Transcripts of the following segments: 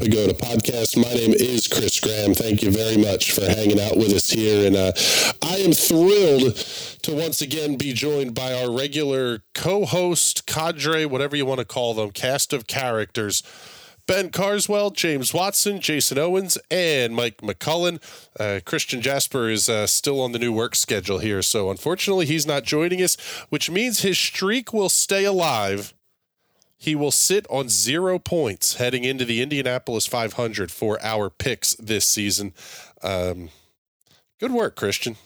Pagoda podcast. My name is Chris Graham. Thank you very much for hanging out with us here. And uh, I am thrilled to once again be joined by our regular co host, cadre, whatever you want to call them, cast of characters. Ben Carswell, James Watson, Jason Owens, and Mike McCullen. Uh, Christian Jasper is uh, still on the new work schedule here, so unfortunately he's not joining us, which means his streak will stay alive he will sit on zero points heading into the Indianapolis 500 for our picks this season. Um, good work, Christian.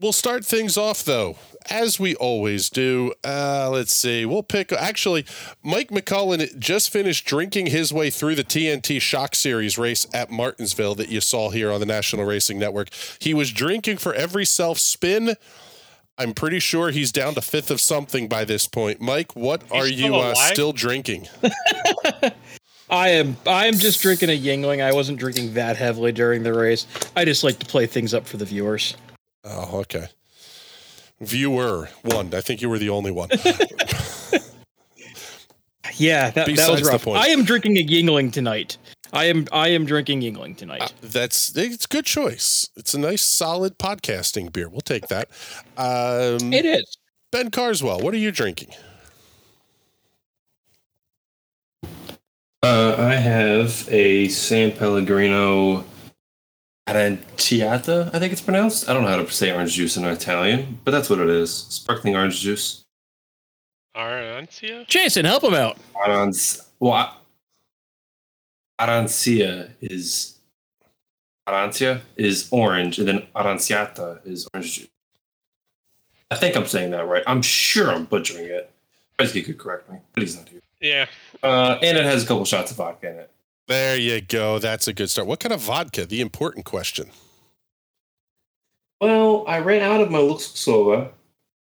We'll start things off though, as we always do. Uh, let's see. We'll pick. Actually, Mike McCullen just finished drinking his way through the TNT Shock Series race at Martinsville that you saw here on the National Racing Network. He was drinking for every self spin I'm pretty sure he's down to fifth of something by this point. Mike, what he's are you uh, still drinking? I am I am just drinking a Yuengling. I wasn't drinking that heavily during the race. I just like to play things up for the viewers. Oh, okay. Viewer one. I think you were the only one. yeah, that, that was rough. I am drinking a Yuengling tonight. I am I am drinking Yuengling tonight. Uh, that's it's a good choice. It's a nice solid podcasting beer. We'll take that. Um, it is. Ben Carswell, what are you drinking? Uh, I have a San Pellegrino Aranciata, I think it's pronounced. I don't know how to say orange juice in Italian, but that's what it is. Sparkling orange juice. Arancia? Jason, help him out. Arance. Well, Arancia is Arancia is orange, and then Aranciata is orange juice. I think I'm saying that right. I'm sure I'm butchering it. Pesky could correct me, but he's not here. Yeah. Uh, and it has a couple shots of vodka in it. There you go. That's a good start. What kind of vodka? The important question. Well, I ran out of my Luksusowa,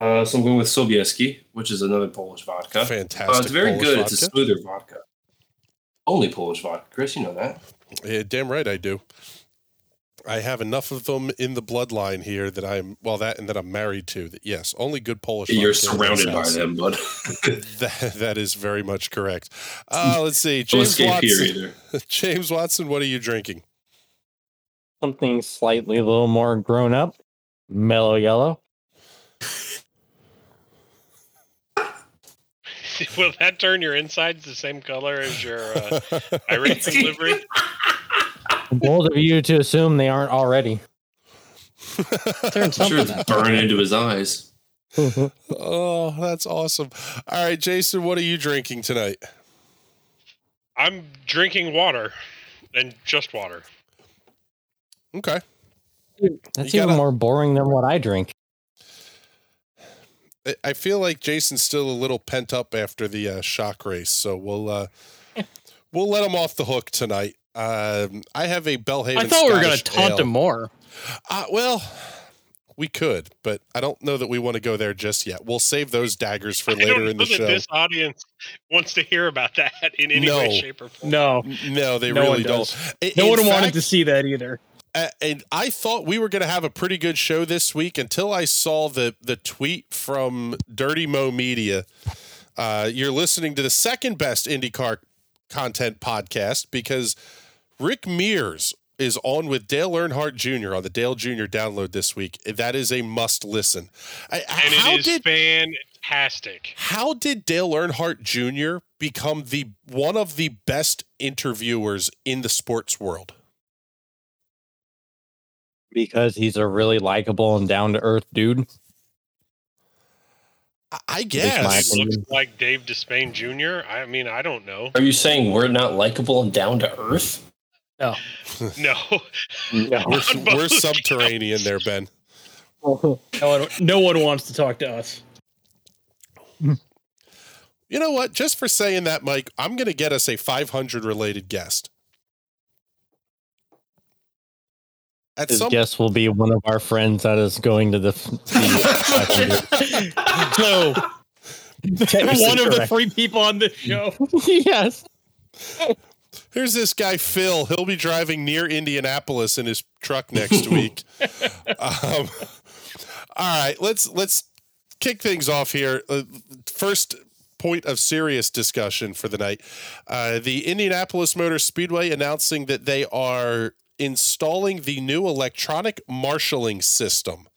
uh, so I'm going with Sobieski, which is another Polish vodka. Fantastic. Uh, it's very Polish good. Vodka. It's a smoother vodka. Only Polish vodka, Chris. You know that. Yeah, damn right I do. I have enough of them in the bloodline here that I'm well that and that I'm married to. That yes, only good Polish. You're surrounded by them, bud. that, that is very much correct. Uh, let's see, James Watson. James Watson, what are you drinking? Something slightly a little more grown up, mellow yellow. Will that turn your insides the same color as your uh, iRacing livery? Bold of you to assume they aren't already. Turn something sure burn into his eyes. oh, that's awesome. All right, Jason, what are you drinking tonight? I'm drinking water and just water. Okay. That's even gotta, more boring than what I drink. I feel like Jason's still a little pent up after the uh, shock race, so we'll uh, we'll let him off the hook tonight. Um, I have a Belhaven. I thought Scottish we were going to taunt ale. him more. Uh, well, we could, but I don't know that we want to go there just yet. We'll save those daggers for later in the show. This audience wants to hear about that in any no. way, shape, or form. No, no, they no really don't. no one fact, wanted to see that either. And I thought we were going to have a pretty good show this week until I saw the the tweet from Dirty Mo Media. Uh, you're listening to the second best IndyCar content podcast because Rick Mears is on with Dale Earnhardt Jr. on the Dale Jr. download this week. That is a must listen. and how it is did, fantastic. How did Dale Earnhardt Jr. become the one of the best interviewers in the sports world? Because he's a really likable and down to earth dude. I guess. Looks like Dave Despain Jr. I mean, I don't know. Are you saying we're not likable and down to earth? No. no. no. We're, we're subterranean there, Ben. No one, no one wants to talk to us. You know what? Just for saying that, Mike, I'm going to get us a 500 related guest. At His some... guest will be one of our friends that is going to the. no. one of the three people on this show. yes. Here's this guy Phil. He'll be driving near Indianapolis in his truck next week. um, all right, let's let's kick things off here. Uh, first point of serious discussion for the night. Uh, the Indianapolis Motor Speedway announcing that they are installing the new electronic marshaling system.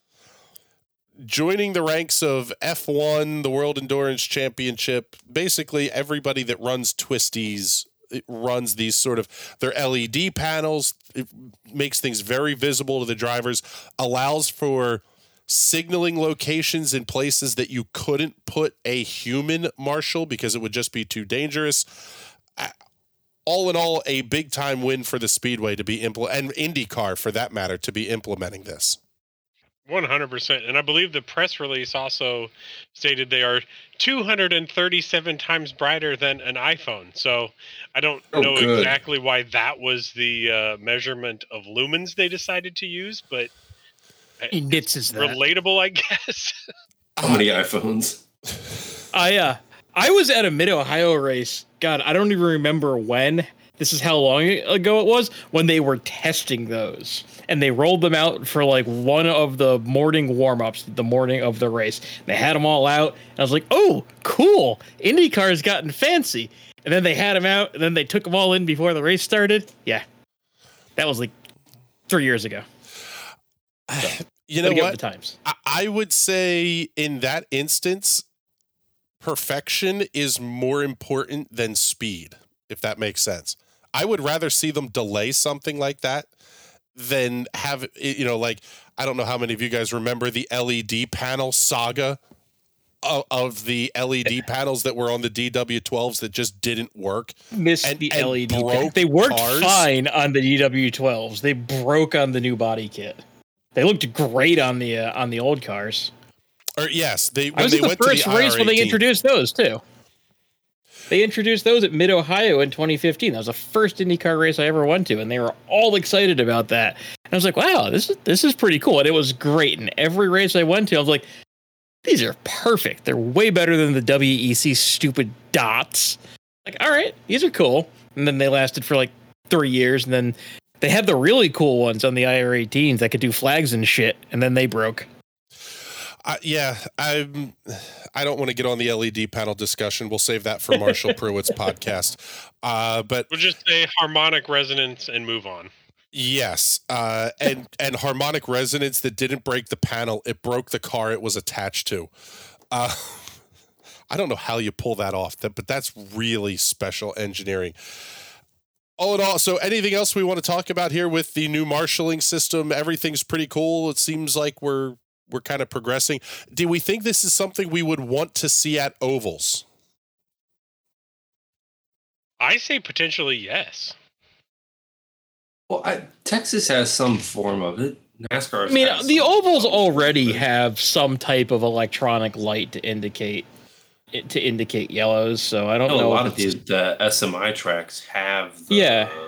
Joining the ranks of F1, the World Endurance Championship, basically everybody that runs twisties runs these sort of their LED panels. It makes things very visible to the drivers, allows for signaling locations in places that you couldn't put a human marshal because it would just be too dangerous. All in all, a big time win for the Speedway to be impl- and IndyCar for that matter to be implementing this. One hundred percent, and I believe the press release also stated they are two hundred and thirty-seven times brighter than an iPhone. So I don't Oh, know good. exactly why that was the uh, measurement of lumens they decided to use, but He nits that. relatable, I guess. How many iPhones? I uh I was at a mid Ohio race. God, I don't even remember when. This is how long ago it was when they were testing those, and they rolled them out for like one of the morning warm ups, the morning of the race. They had them all out, and I was like, "Oh, cool! IndyCar's gotten fancy." And then they had them out, and then they took them all in before the race started. Yeah, that was like three years ago. You know what? the times. I- I would say in that instance, perfection is more important than speed, if that makes sense. I would rather see them delay something like that than have you know, like I don't know how many of you guys remember the LED panel saga of, of the LED panels that were on the DW12s that just didn't work. Missed And- the and LED. broke. They worked cars? fine on the DW12s. They broke on the new body kit. They looked great on the uh, on the old cars. Or yes, they I was they the went first to the race when they IR18. introduced those too. They introduced those at Mid Ohio in 2015. That was the first IndyCar race I ever went to, and they were all excited about that. And I was like, "Wow, this is this is pretty cool." And it was great. And every race I went to, I was like, "These are perfect. They're way better than the WEC stupid dots." Like, all right, these are cool. And then they lasted for like three years, and then they had the really cool ones on the IR18s that could do flags and shit, and then they broke. Uh, yeah, I'm. I don't want to get on the LED panel discussion. We'll save that for Marshall Pruett's podcast. Uh, but We'll just say harmonic resonance and move on. yes, uh, and and harmonic resonance that didn't break the panel; it broke the car it was attached to. Uh, I don't know how you pull that off, that, but that's really special engineering. All in all, so anything else we want to talk about here with the new marshaling system? Everything's pretty cool. It seems like we're we're kind of progressing. Do we think this is something we would want to see at ovals? I say potentially yes. Well, I, Texas has some form of it. NASCAR. I mean, the ovals already have some type of electronic light to indicate to indicate yellows. So I don't know a lot of these the SMI tracks have the, Yeah.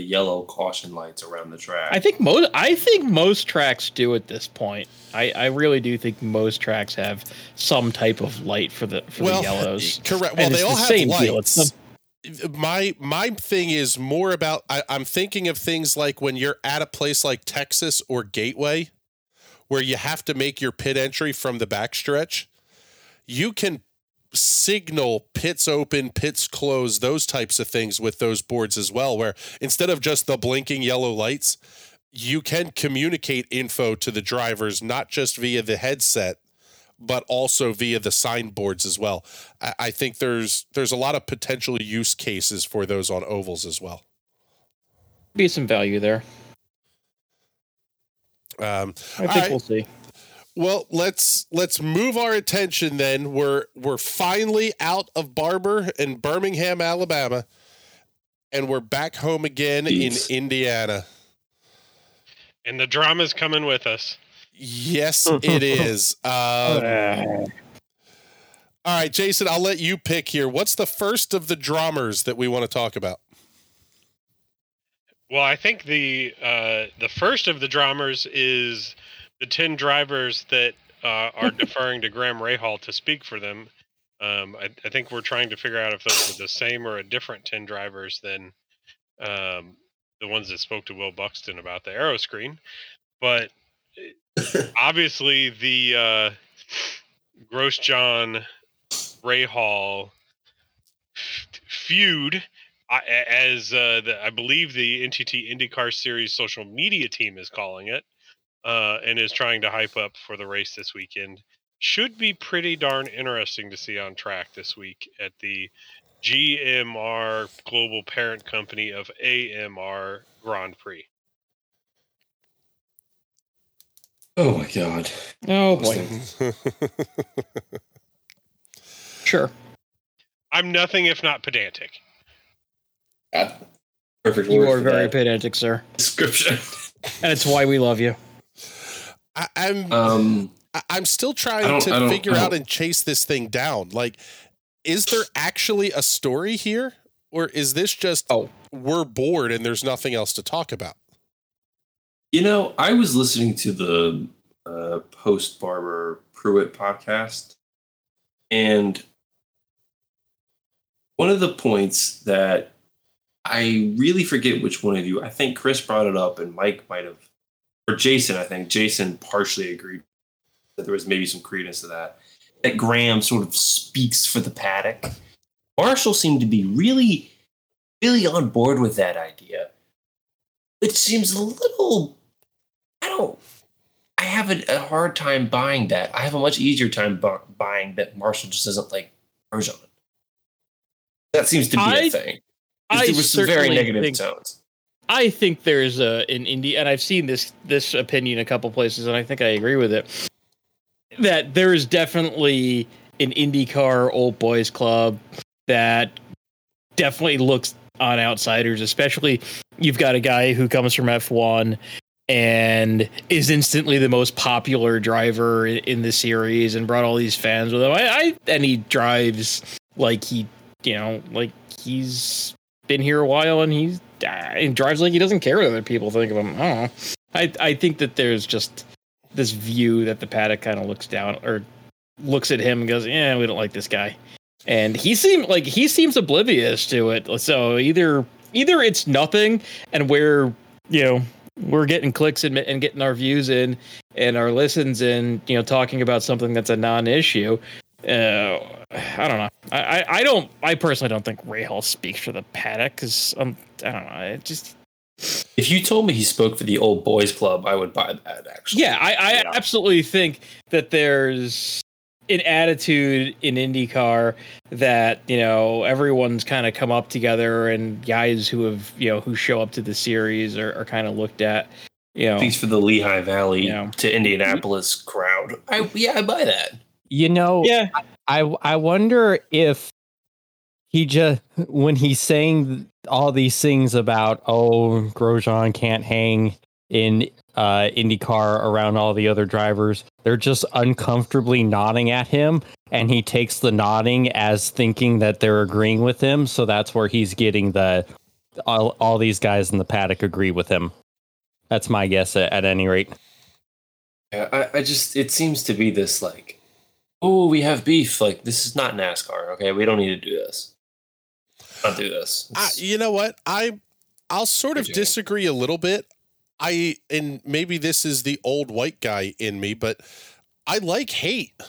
The yellow caution lights around the track. I think most. I think most tracks do at this point. I, I really do think most tracks have some type of light for the for the yellows. Correct. Well, And they all the have same deal. It's lights. My my thing is more about. I, I'm thinking of things like when you're at a place like Texas or Gateway, where you have to make your pit entry from the backstretch. You can signal pits open, pits closed, those types of things with those boards as well. Where instead of just the blinking yellow lights, you can communicate info to the drivers not just via the headset but also via the signboards as well. I, I think there's there's a lot of potential use cases for those on ovals as well. be some value there. Um, I think right. we'll see. Well, let's let's move our attention then. We're we're finally out of Barber and Birmingham, Alabama, and we're back home again Jeez. in Indiana. And the drama's coming with us. Yes, it is. Um, all right, Jason, I'll let you pick here. What's the first of the dramas that we want to talk about? Well, I think the uh, the first of the dramas is the ten drivers that uh, are deferring to Graham Rahal to speak for them. Um, I, I think we're trying to figure out if those are the same or a different ten drivers than um, the ones that spoke to Will Buxton about the aeroscreen. But obviously, the uh, Grosjean Rahal feud, I- a- as uh, the, I believe the NTT IndyCar Series social media team is calling it, uh, and is trying to hype up for the race this weekend. Should be pretty darn interesting to see on track this week at the GMR global parent company of AMR Grand Prix. Oh my god. Oh boy. Sure. I'm nothing if not pedantic. God. Perfect You are very that pedantic, sir. description. And it's why we love you. I, I'm Um, I- I'm still trying to figure out and chase this thing down. Like, is there actually a story here, or is this just Oh. we're bored and there's nothing else to talk about? you know, I was listening to the uh, post Barber Pruett podcast, and one of the points that I really forget which one of you. I think Chris brought it up, and Mike might have, or Jason. I think Jason partially agreed that there was maybe some credence to that. That Graham sort of speaks for the paddock. Marshall seemed to be really, really on board with that idea. It seems a little. I don't. I have a, a hard time buying that. I have a much easier time bu- buying that Marshall just doesn't like Grosjean. That seems to be I, a thing. I there was some very negative think- tones. I think there's a an indie, and I've seen this this opinion a couple places, and I think I agree with it. That there is definitely an IndyCar old boys club that definitely looks on outsiders, especially you've got a guy who comes from F1 and is instantly the most popular driver in, in the series and brought all these fans with him. I, I and he drives like he, you know, like he's been here a while and he's uh, and drives like he doesn't care what other people think of him. I. I I think that there's just this view that the paddock kind of looks down or looks at him and goes, "Yeah, we don't like this guy," and he seemed like he seems oblivious to it. So either either it's nothing, and we're you know we're getting clicks and, and getting our views in and our listens in, you know, talking about something that's a non-issue. Uh, I don't know. I, I, I don't. I personally don't think Rahal speaks for the paddock because um, I don't know. It just If you told me he spoke for the old boys club, I would buy that. Actually, yeah. I, I Yeah. absolutely think that there's an attitude in IndyCar that you know everyone's kind of come up together and guys who have you know who show up to the series are, are kind of looked at. You know, speaks for the Lehigh Valley Yeah. to Indianapolis crowd. I yeah, I buy that. You know, yeah. I I wonder if he just when he's saying all these things about oh Grosjean can't hang in uh IndyCar around all the other drivers, they're just uncomfortably nodding at him and he takes the nodding as thinking that they're agreeing with him, so that's where he's getting the all, all these guys in the paddock agree with him. That's my guess at, at any rate. Yeah, I, I just it seems to be this like, oh, we have beef. Like this is not NASCAR. Okay, we don't need to do this. Not do this. I, you know what? I I'll sort of disagree a little bit. I and maybe this is the old white guy in me, but I like hate.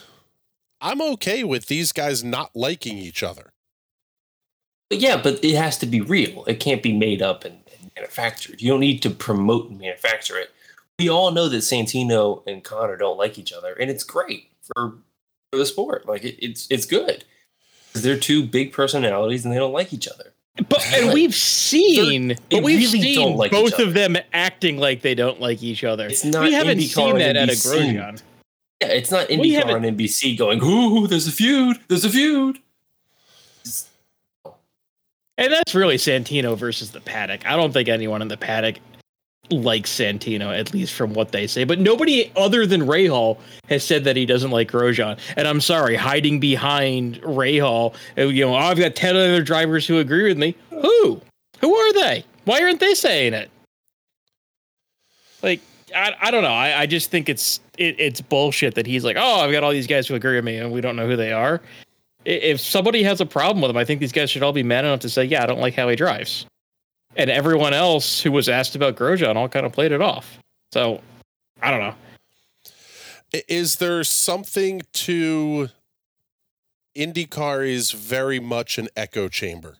I'm okay with these guys not liking each other. But yeah, but it has to be real. It can't be made up and, and manufactured. You don't need to promote and manufacture it. We all know that Santino and Conor don't like each other, and it's great for for the sport. Like it, it's it's good. they're two big personalities and they don't like each other. But and we've seen, but we've really seen like both of them acting like they don't like each other. It's not we haven't IndyCar seen that out of Grosjean. Yeah, it's not IndyCar on NBC going, "Ooh, there's a feud. There's a feud." It's- And that's really Santino versus the paddock. I don't think anyone in the paddock likes Santino, at least from what they say. But nobody other than Rahal has said that he doesn't like Grosjean. And I'm sorry, hiding behind Rahal, uh, you know, I've got 10 other drivers who agree with me. Who? Who are they? Why aren't they saying it? Like, I, I don't know. I, I just think it's it, it's bullshit that he's like, oh, I've got all these guys who agree with me and we don't know who they are. If somebody has a problem with him, I think these guys should all be mad enough to say, yeah, I don't like how he drives. And everyone else who was asked about Grosjean all kind of played it off. So I don't know. Is there something to IndyCar is very much an echo chamber.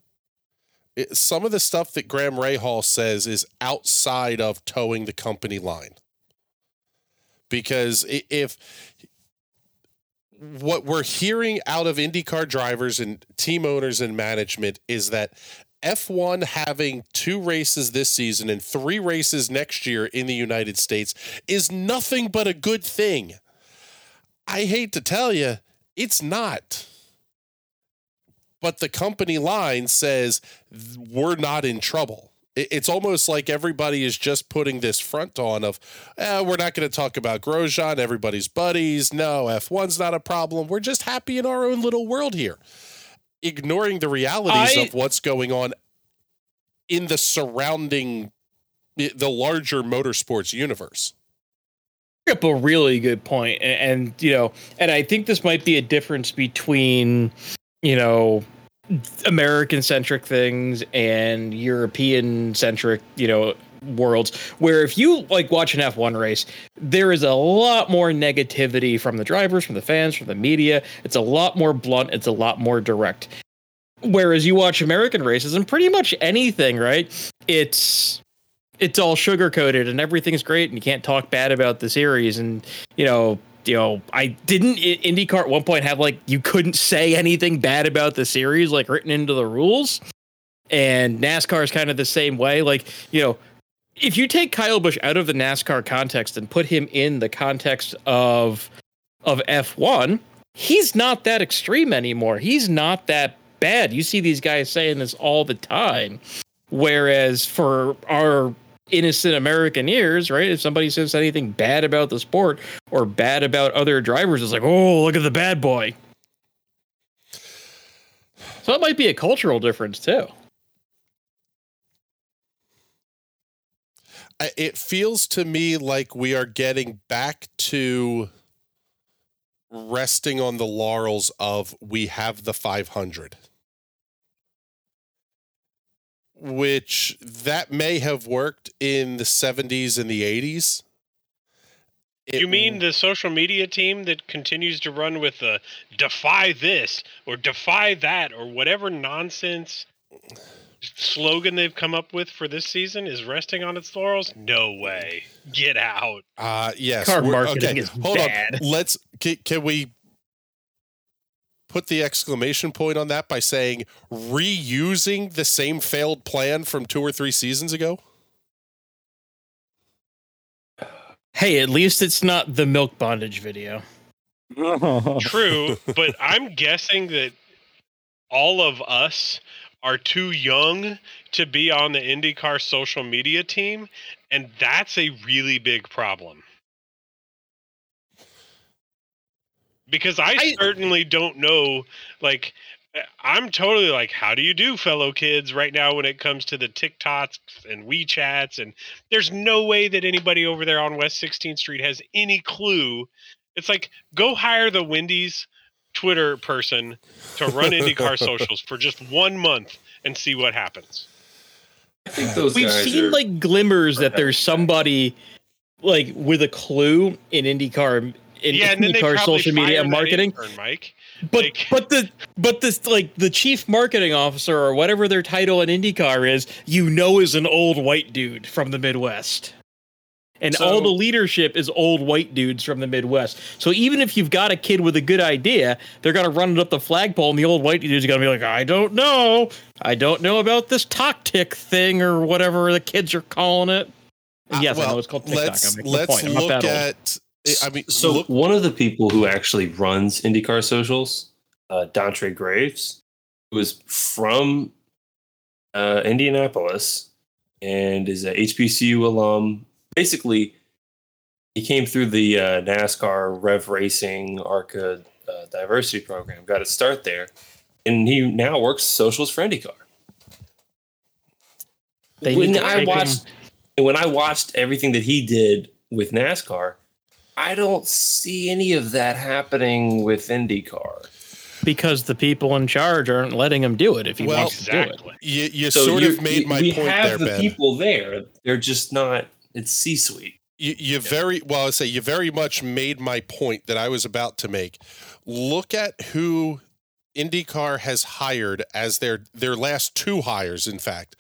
it, some of the stuff that Graham Rahal says is outside of towing the company line. Because if what we're hearing out of IndyCar drivers and team owners and management is that F1 having two races this season and three races next year in the United States is nothing but a good thing. I hate to tell you, it's not. But the company line says we're not in trouble. It's almost like everybody is just putting this front on of, eh, we're not going to talk about Grosjean, everybody's buddies. No, F1's not a problem. We're just happy in our own little world here, ignoring the realities I- of what's going on in the surrounding, the larger motorsports universe. up a really good point, and, and you know, and I think this might be a difference between you know American centric things and European centric, you know, worlds. Where if you like watch an F1 race, there is a lot more negativity from the drivers, from the fans, from the media. It's a lot more blunt. It's a lot more direct. Whereas you watch American races and pretty much anything, right? It's it's all sugar coated and everything's great and you can't talk bad about the series and you know you know i didn't indycar at one point have like you couldn't say anything bad about the series like written into the rules and nascar is kind of the same way like you know if you take kyle busch out of the nascar context and put him in the context of of f1 he's not that extreme anymore he's not that bad you see these guys saying this all the time whereas for our innocent American ears, right? If somebody says anything bad about the sport or bad about other drivers, it's like, oh, look at the bad boy. So it might be a cultural difference too. It feels to me like we are getting back to resting on the laurels of we have the 500 which that may have worked in the 70s and the 80s It you mean the social media team that continues to run with the defy this or defy that or whatever nonsense slogan they've come up with for this season is resting on its laurels? No way. Get out. Uh yes. Car we're- marketing is Hold bad. on. Let's can, can we put the exclamation point on that by saying reusing the same failed plan from 2 or 3 seasons ago? Hey, at least it's not the milk bondage video. True, but I'm guessing that all of us are too young to be on the IndyCar social media team, and that's a really big problem. Because I, I- certainly don't know, like, I'm totally like, how do you do, fellow kids, right now when it comes to the TikToks and WeChats? And there's no way that anybody over there on West 16th Street has any clue. It's like, go hire the Wendy's Twitter person to run IndyCar socials for just one month and see what happens. I think those We've guys seen are- like glimmers that there's somebody like with a clue in IndyCar in yeah, and then they IndyCar social media and marketing. intern, Mike. But Like- but the but this like the chief marketing officer or whatever their title in IndyCar is, you know, is an old white dude from the Midwest. And So- all the leadership is old white dudes from the Midwest. So even if you've got a kid with a good idea, they're gonna run it up the flagpole, and the old white dude's are gonna be like, "I don't know, I don't know about this TikTok thing or whatever the kids are calling it." And yes, Uh, I know it's called TikTok. Let's I'm making the let's point. I'm not look that old. at I mean so look, one of the people who actually runs IndyCar socials, uh, Dontre Graves, who is from uh, Indianapolis and is a HBCU alum. Basically, he came through the uh, NASCAR Rev Racing ARCA uh, diversity program, got his start there, and he now works socials for IndyCar. They when I take him- watched when I watched everything that he did with NASCAR, I don't see any of that happening with IndyCar. because the people in charge aren't letting him do it if he Well, wants to do it. You, you So sort you- of made you- my we point have there, the Ben. people there; they're just not. It's C-suite. you, you very well I say you very much made my point that I was about to make. Look at who IndyCar has hired as their their last two hires, in fact,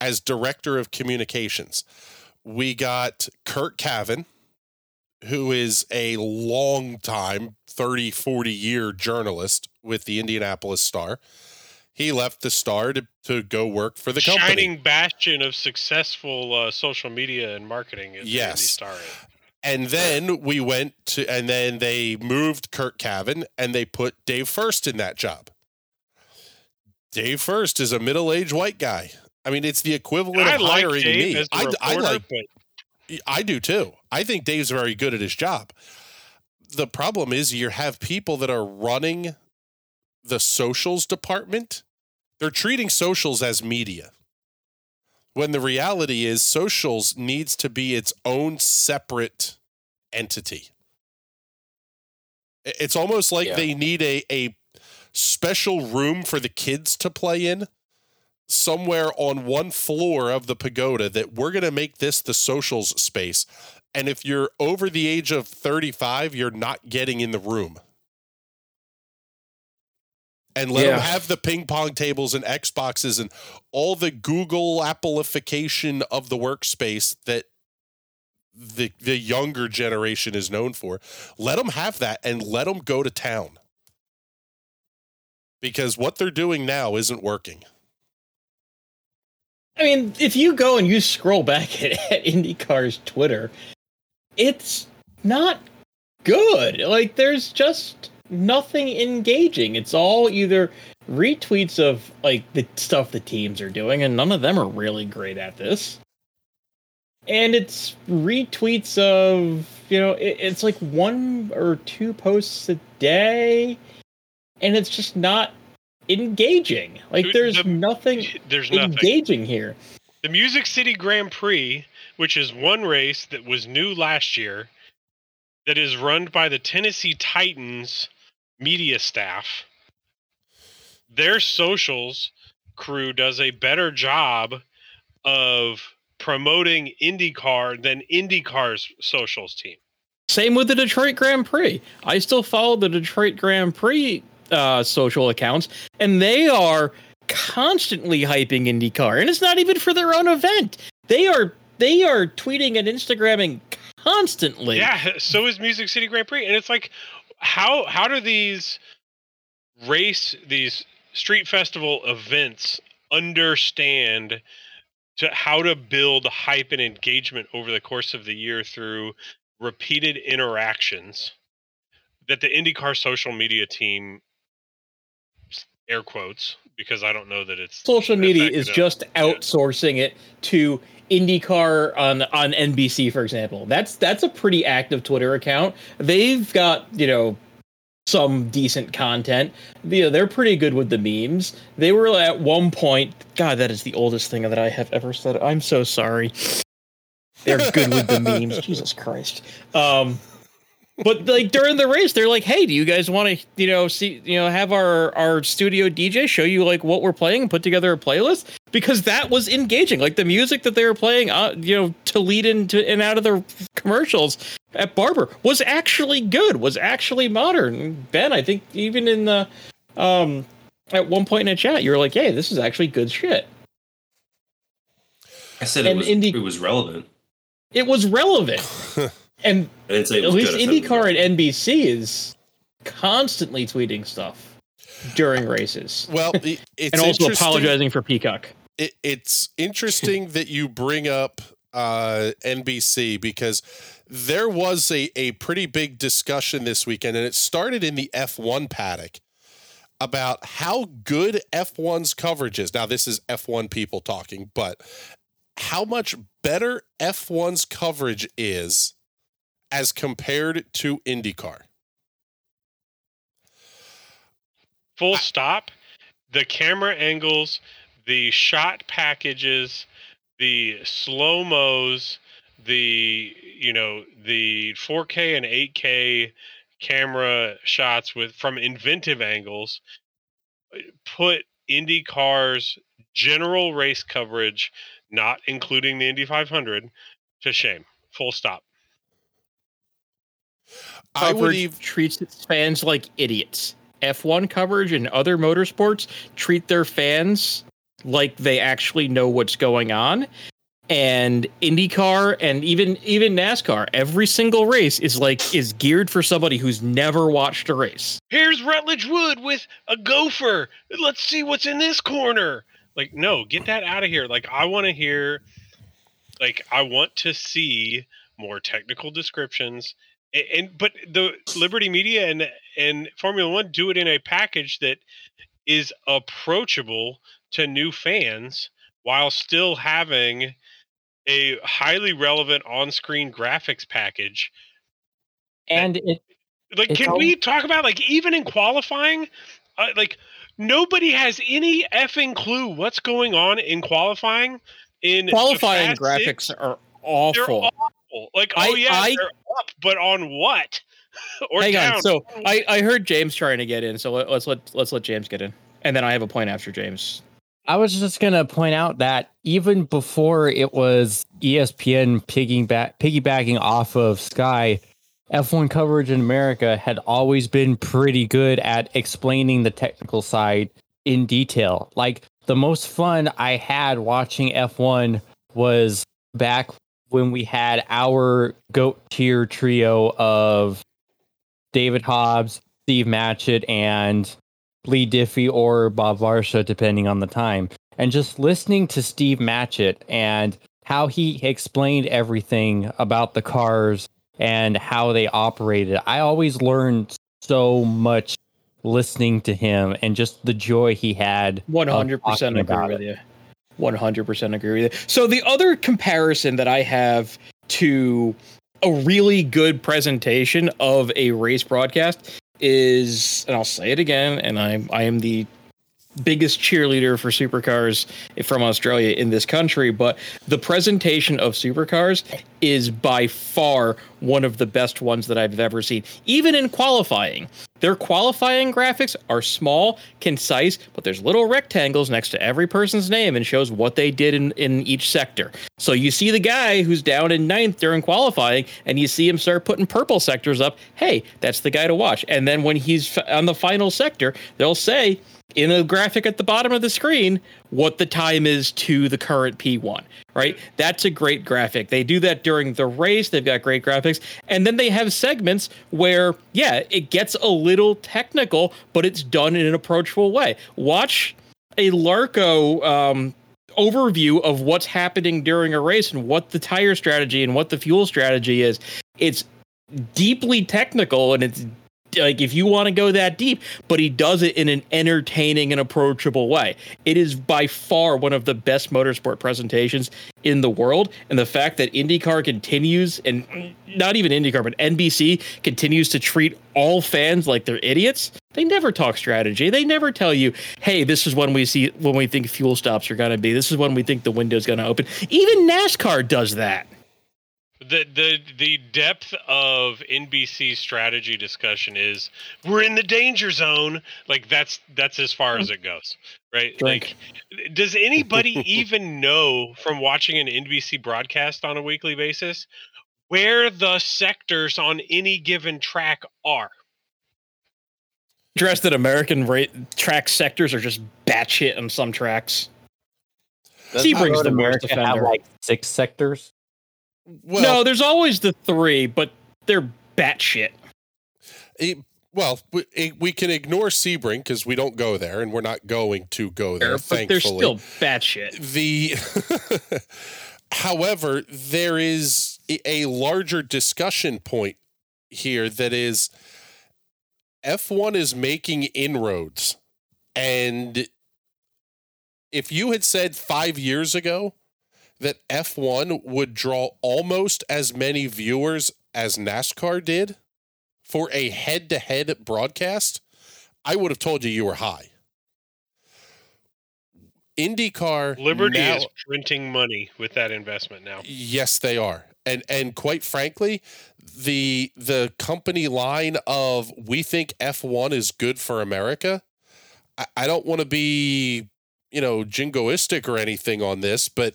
as director of communications. We got Curt Cavin, who is a long time 30 40 year journalist with the indianapolis star he left the star to, to go work for the company Shining bastion of successful uh, social media and marketing is Yes. Indy Star. and then we went to and then they moved Curt Cavin and they put Dave Furst in that job. Dave Furst is a middle-aged white guy. I mean, it's the equivalent of like hiring Dave me. I, reporter, I like but I do too. I think Dave's very good at his job. The problem is you have people that are running the socials department. They're treating socials as media. When the reality is socials needs to be its own separate entity. It's almost like Yeah. they need a a special room for the kids to play in somewhere on one floor of the pagoda that we're going to make this the socials space. And if you're over the age of 35, you're not getting in the room. And let them have the ping pong tables and Xboxes and all the Google Appleification of the workspace that the the younger generation is known for. Let them have that and let them go to town. Because what they're doing now isn't working. I mean, if you go and you scroll back at, at IndyCar's Twitter, it's not good. Like, there's just nothing engaging. It's all either retweets of like the stuff the teams are doing, and none of them are really great at this. And it's retweets of you know, it, it's like one or two posts a day, and it's just not engaging. Like, there's the- nothing there's nothing. engaging here. The Music City Grand Prix, which is one race that was new last year, that is run by the Tennessee Titans media staff. Their socials crew does a better job of promoting IndyCar than IndyCar's socials team. Same with the Detroit Grand Prix. I still follow the Detroit Grand Prix uh, social accounts, and they are constantly hyping IndyCar, and it's not even for their own event. They are they are tweeting and Instagramming constantly. Yeah, so is Music City Grand Prix, and it's like, how how do these race these street festival events understand to how to build hype and engagement over the course of the year through repeated interactions that the IndyCar social media team air quotes because I don't know that it's Social media is just outsourcing it to IndyCar on on NBC, for example. That's that's a pretty active Twitter account. They've got you know some decent content. You know, they're pretty good with the memes. They were at one point. God, that is the oldest thing that I have ever said. I'm so sorry. They're good with the memes. Jesus Christ. Um, but like during the race, they're like, "Hey, do you guys want to, you know, see, you know, have our our studio DJ show you like what we're playing and put together a playlist?" Because that was engaging. Like the music that they were playing, uh, you know, to lead into and out of the commercials at Barber was actually good. Was actually modern. Ben, I think even in the um at one point in a chat, you were like, "Hey, this is actually good shit." I said And it was Indy- it was relevant. It was relevant, and I didn't say it at least good. I said it was IndyCar relevant. and NBC is constantly tweeting stuff during races, well, i- it's and also apologizing for Peacock. it, it's interesting that you bring up uh, NBC because there was a, a pretty big discussion this weekend, and it started in the F1 paddock about how good F1's coverage is. Now, this is F1 people talking, but how much better F1's coverage is as compared to IndyCar. full stop. The camera angles the shot packages the slow mos the you know the 4k and 8k camera shots with from inventive angles put IndyCar's general race coverage not including the indy 500 to shame. Full stop Coverage even treats its fans like idiots. F1 coverage and other motorsports treat their fans like they actually know what's going on. And IndyCar and even even NASCAR, every single race is like is geared for somebody who's never watched a race. Here's Rutledge Wood with a gopher. Let's see what's in this corner. Like, no, get that out of here. Like, I want to hear, like, I want to see more technical descriptions. And, and but the Liberty Media and and Formula One do it in a package that is approachable to new fans while still having a highly relevant on-screen graphics package. And it Like, can all- we talk about like even in qualifying, uh, like nobody has any effing clue what's going on in qualifying. In Qualifying graphics Six, are they're awful. Awful. Like, oh, I- oh yeah, I- they're up, but on what? or Hang down? on. So oh. I, I heard James trying to get in, so let, let's let let's let James get in, and then I have a point after James. I was just gonna point out that even before it was ESPN piggyback piggybacking off of Sky, F1 coverage in America had always been pretty good at explaining the technical side in detail. Like the most fun I had watching F1 was back when we had our goat tier trio of David Hobbs, Steve Matchett, and Leigh Diffey or Bob Varsha, depending on the time. And just listening to Steve Matchett and how he explained everything about the cars and how they operated, I always learned so much listening to him and just the joy he had. Hundred percent agree with it. you. One hundred percent agree with it. So the other comparison that I have to a really good presentation of a race broadcast is, and I'll say it again, and I I am the biggest cheerleader for supercars from Australia in this country, but the presentation of supercars is by far one of the best ones that I've ever seen. Even in qualifying, their qualifying graphics are small, concise, but there's little rectangles next to every person's name and shows what they did in, in each sector. So you see the guy who's down in ninth during qualifying, and you see him start putting purple sectors up. Hey, that's the guy to watch. And then when he's on the final sector, they'll say, in a graphic at the bottom of the screen what the time is to the current P1, right? That's a great graphic. They do that during the race. They've got great graphics. And then they have segments where, yeah, it gets a little technical, but it's done in an approachable way. Watch a Larko um, overview of what's happening during a race and what the tire strategy and what the fuel strategy is. It's deeply technical and it's like if you want to go that deep, but he does it in an entertaining and approachable way. It is by far one of the best motorsport presentations in the world. And the fact that IndyCar continues, and not even IndyCar, but NBC continues to treat all fans like they're idiots. They never talk strategy. They never tell you, "Hey, this is when we see when we think fuel stops are going to be. This is when we think the window's going to open." Even NASCAR does that. The the the depth of NBC strategy discussion is we're in the danger zone. Like that's that's as far as it goes, right? Drink. Like, does anybody even know from watching an NBC broadcast on a weekly basis where the sectors on any given track are? Dressed that American ra- track sectors are just batshit on some tracks. Sebring's the worst America have like six sectors. Well, no, there's always the three, but they're batshit. it- well, we, we can ignore Sebring because we don't go there, and we're not going to go there. but they're thankfully, still batshit. the however there is a- larger discussion point here that is F1 is making inroads and if you had said 5 years ago that F1 would draw almost as many viewers as NASCAR did for a head-to-head broadcast I would have told you you were high IndyCar Liberty now- is printing money with that investment now. Yes, they are. And and quite frankly, the the company line of we think F1 is good for America. I, I don't want to be, you know, jingoistic or anything on this, but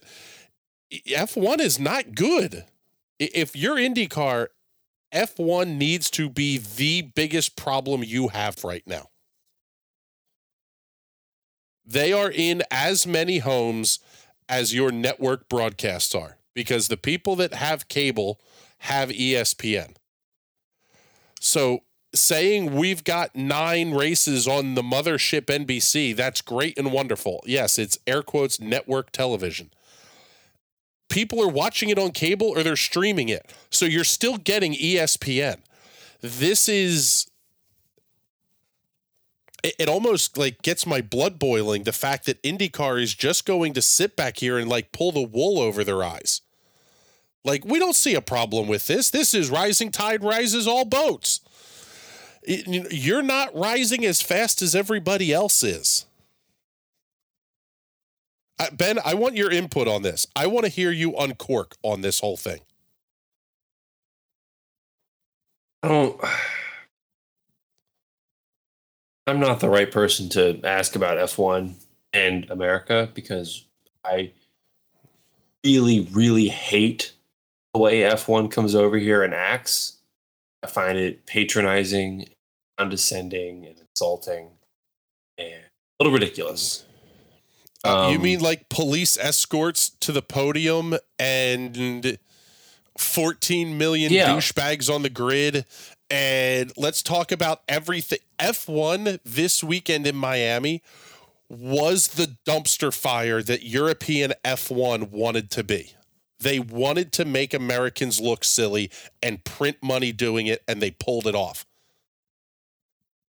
F1 is not good. If you're IndyCar, F1 needs to be the biggest problem you have right now. They are in as many homes as your network broadcasts are because the people that have cable have ESPN. So saying we've got nine races on the mothership NBC, that's great and wonderful. Yes, it's air quotes network television. People are watching it on cable or they're streaming it. So you're still getting ESPN. This is it, it almost like gets my blood boiling the fact that IndyCar is just going to sit back here and like pull the wool over their eyes. Like we don't see a problem with this. This is rising tide rises all boats. It- You're not rising as fast as everybody else is. Ben, I want your input on this. I want to hear you uncork on this whole thing. I don't. I'm not the right person to ask about F1 and America because I really, really hate the way F1 comes over here and acts. I find it patronizing, condescending, and insulting, and a little ridiculous. Uh, you Um, mean like police escorts to the podium and 14 million Yeah. douchebags on the grid? And let's talk about everything. F1 this weekend in Miami was the dumpster fire that European F1 wanted to be. They wanted to make Americans look silly and print money doing it, and they pulled it off.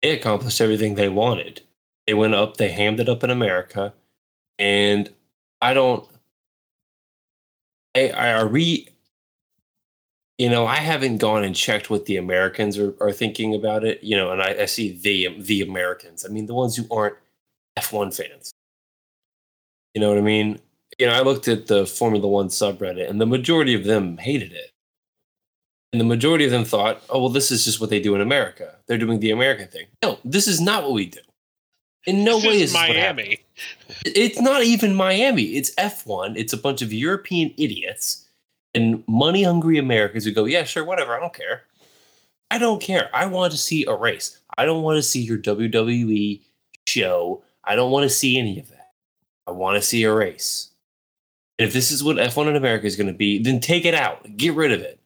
they accomplished everything they wanted. They went up, they hammed it up in America, and I don't. I, I are we. You know, I haven't gone and checked what the Americans are, are thinking about it. You know, and I, I see the the Americans. I mean, the ones who aren't F one fans. You know what I mean? You know, I looked at the Formula One subreddit, and the majority of them hated it. And the majority of them thought, oh, well, this is just what they do in America. They're doing the American thing. No, this is not what we do. In no This way is is this what happens. Miami. It's not even Miami. It's F1. It's a bunch of European idiots and money hungry Americans who go, yeah, sure, whatever. I don't care. I don't care. I want to see a race. I don't want to see your WWE show. I don't want to see any of that. I want to see a race. And if this is what F1 in America is going to be, then take it out. Get rid of it.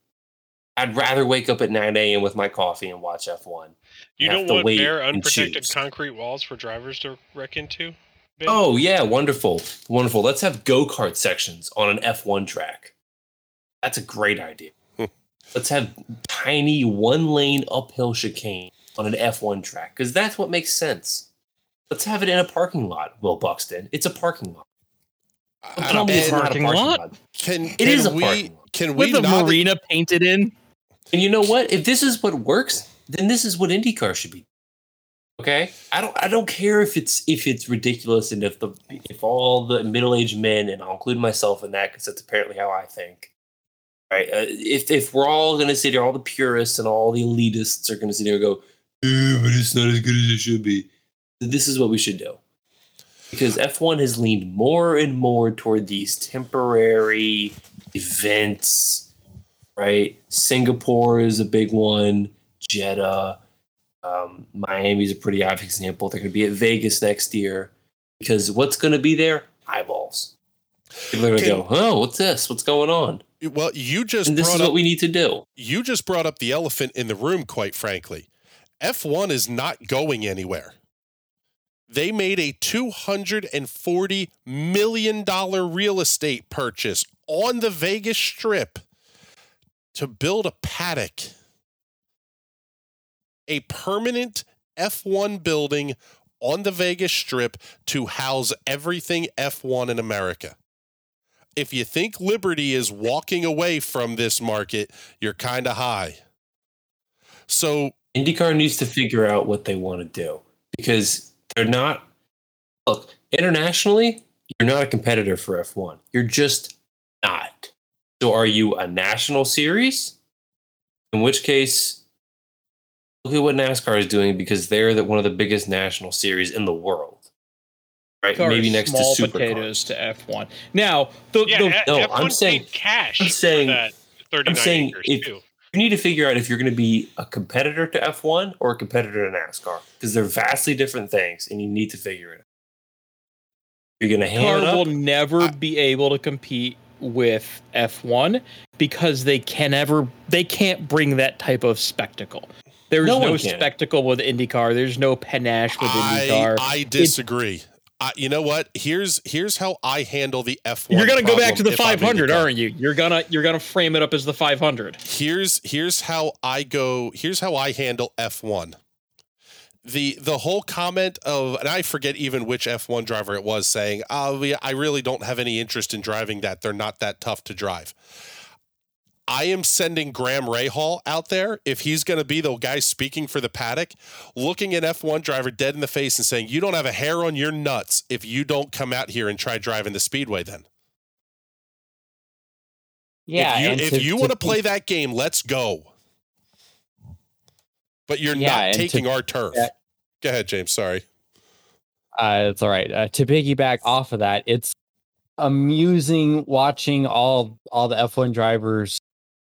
I'd rather wake up at 9 a.m. with my coffee and watch F1. You have don't to want wait bare unprotected concrete walls for drivers to wreck into? Ben? Oh yeah, wonderful, wonderful. Let's have go kart sections on an F1 track. That's a great idea. Hmm. Let's have tiny one lane uphill chicane on an F1 track because that's what makes sense. Let's have it in a parking lot, Will Buxton. It's a parking lot. I don't- me it's and not a parking parking lot? lot. Can, It can is a we parking lot. can we With a not marina painted in. And you know what? If this is what works, then this is what IndyCar should be. Okay, I don't. I don't care if it's if it's ridiculous and if the if all the middle aged men and I'll include myself in that because that's apparently how I think. Right? Uh, if if we're all going to sit here, all the purists and all the elitists are going to sit here and go, "Eh, but it's not as good as it should be. This is what we should do. Because F1 has leaned more and more toward these temporary events, right? Singapore is a big one, Jeddah, um, Miami's a pretty obvious example. They're going to be at Vegas next year because what's going to be there? Eyeballs. People are going to go, oh, what's this? What's going on? Well, you just And this is up what we need to do. you just brought up the elephant in the room, quite frankly. F1 is not going anywhere. They made a $240 million real estate purchase on the Vegas Strip to build a paddock, a permanent F1 building on the Vegas Strip to house everything F1 in America. If you think Liberty is walking away from this market, you're kind of high. So, IndyCar needs to figure out what they want to do because they're not. Look, internationally, you're not a competitor for F1. You're just not. So, are you a national series? In which case, look at what NASCAR is doing because they're the, one of the biggest national series in the world. Right? Cars, Maybe next small to Supercars. potatoes to F1. Now, the, Yeah, the, F- no, F1 I'm saying- cash I'm saying- for that 39 saying if- too. You need to figure out if you're going to be a competitor to F1 or a competitor to NASCAR because they're vastly different things and you need to figure it out. You're gonna car hand it will never I- be able to compete with F1 because they can never they can't bring that type of spectacle. There's No no, spectacle with IndyCar. There's no panache with I, IndyCar. I disagree. I, you know what? Here's here's how I handle the F1. You're gonna go back to the 500, aren't you? You're gonna you're gonna frame it up as the 500. here's here's how I go. Here's how I handle F1. The the whole comment of and I forget even which F1 driver it was saying, "Oh, yeah, I really don't have any interest in driving that. They're not that tough to drive." I am sending Graham Rahal out there if he's going to be the guy speaking for the paddock, looking an F1 driver dead in the face and saying, "You don't have a hair on your nuts if you don't come out here and try driving the speedway." Then, Yeah, if you, you want to play that game, let's go. But you're Yeah, not and to- taking our turf. Yeah. Go ahead, James. Sorry. Uh, it's all right. Uh, to piggyback off of that, it's amusing watching all all the F1 drivers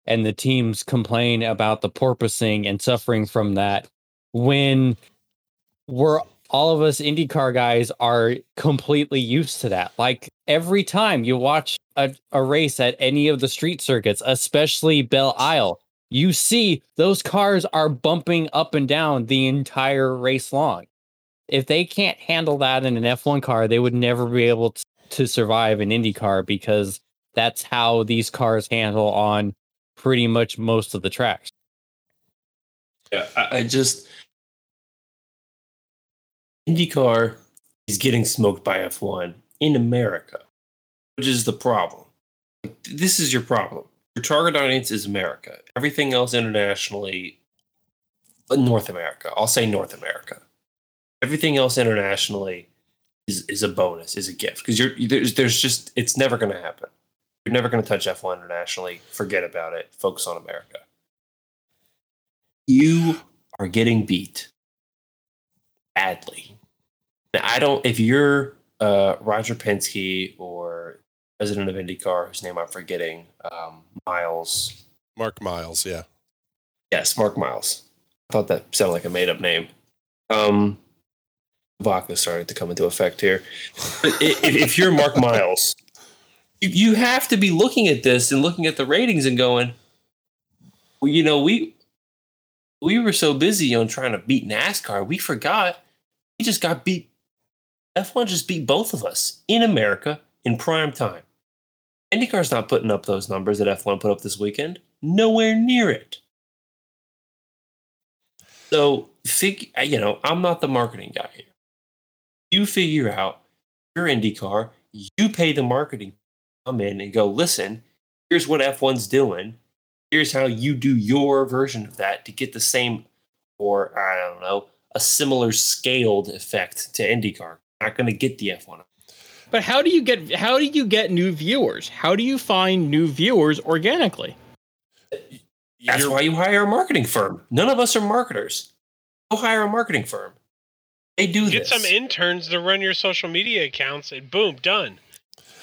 and the teams complain about the porpoising and suffering from that when we're all of us IndyCar guys are completely used to that. Like every time you watch a, a race at any of the street circuits, especially Belle Isle, you see those cars are bumping up and down the entire race long if they can't handle that in an F1 car, they would never be able t- to survive an IndyCar because that's how these cars handle on pretty much most of the tracks. Yeah, I, I just IndyCar is getting smoked by F1 in America, which is the problem. This is your problem. Your target audience is America. Everything else internationally, uh, North America. I'll say North America. Everything else internationally is, is a bonus, is a gift because you're there's there's just it's never going to happen. You're never going to touch F1 internationally. Forget about it. Focus on America. You are getting beat badly. Now, I don't. If you're uh, Roger Penske or president of IndyCar, whose name I'm forgetting, um, Miles. Mark Miles. Yeah. Yes, Mark Miles. I thought that sounded like a made up name. Um, vodka started to come into effect here. If, if you're Mark Miles, you, have to be looking at this and looking at the ratings and going, well, you know, we we were so busy on trying to beat NASCAR, we forgot we just got beat. F1 just beat both of us in America in prime time. IndyCar's not putting up those numbers that F1 put up this weekend. Nowhere near it. So, fig- you know, I'm not the marketing guy here. You figure out your IndyCar, you pay the marketing, come in and go, listen, here's what F1's doing. Here's how you do your version of that to get the same, or I don't know, a similar scaled effect to IndyCar. Not going to get the F1. But how do you get how do you get new viewers? How do you find new viewers organically? That's You're- why you hire a marketing firm. None of us are marketers. Go hire a marketing firm. They do Get this. some interns to run your social media accounts, and boom, done.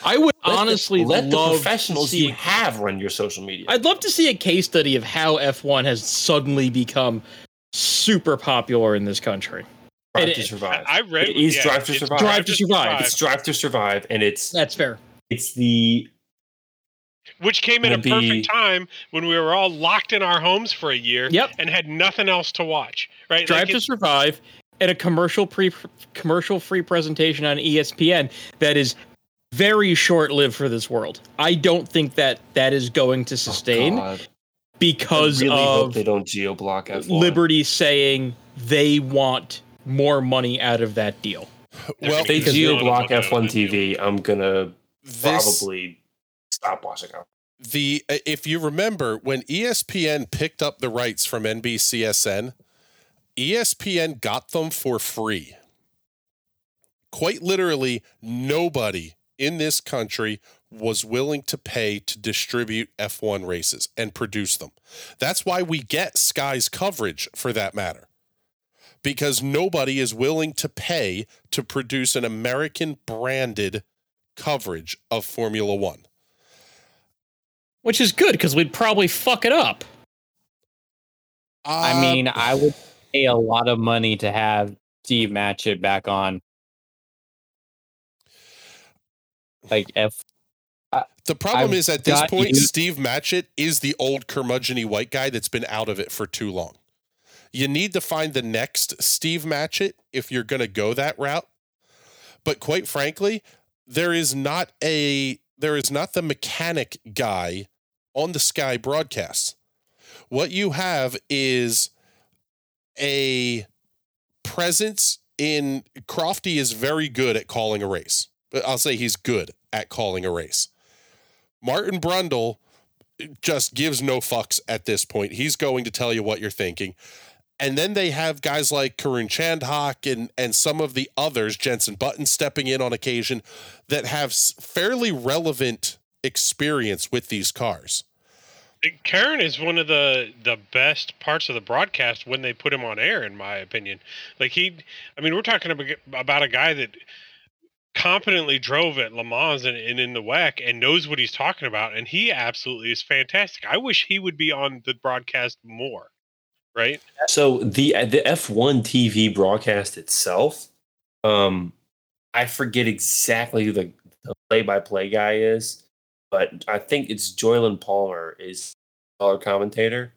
I would Let the- honestly let the love to professionals see you have run your social media. I'd love to see a case study of how F1 has suddenly become super popular in this country. Drive it- to survive. I read It is yeah, Drive to it's Survive. Drive to Survive. it's Drive to Survive, and it's That's fair. it's the which came at a be- perfect time when we were all locked in our homes for a year Yep. and had nothing else to watch. Right? Drive Like, to Survive and a commercial pre commercial free presentation on ESPN that is very short lived for this world. I don't think that that is going to oh, sustain Oh, God. because I really hope of they don't geo block F1. Liberty saying they want more money out of that deal. well, If they Because geo block F1 that deal. TV, I'm gonna this, probably stop watching it. the uh, if you remember when ESPN picked up the rights from NBCSN, ESPN got them for free. Quite literally, nobody in this country was willing to pay to distribute F1 races and produce them. That's why we get Sky's coverage for that matter. Because nobody is willing to pay to produce an American branded coverage of Formula One. Which is good because we'd probably fuck it up. I Uh, mean, I would pay a lot of money to have Steve Matchett back on. Like F. The problem I've is at this point. Steve Matchett is the old curmudgeony white guy that's been out of it for too long. You need to find the next Steve Matchett if you're going to go that route. But quite frankly, there is not a there is not the mechanic guy on the Sky broadcasts. What you have is a presence in Crofty is very good at calling a race. But I'll say he's good at calling a race. Martin Brundle just gives no fucks at this point. He's going to tell you what you're thinking. And then they have guys like Karun Chandhok and and some of the others, Jenson Button stepping in on occasion, that have fairly relevant experience with these cars. Karun is one of the the best parts of the broadcast when they put him on air, in my opinion. Like he, I mean, we're talking about about a guy that competently drove at Le Mans and, and in the WEC and knows what he's talking about, and he absolutely is fantastic. I wish he would be on the broadcast more. Right? So the the F1 TV broadcast itself, um, I forget exactly who the, play-by-play guy is, but I think it's Jolyon Palmer is color commentator,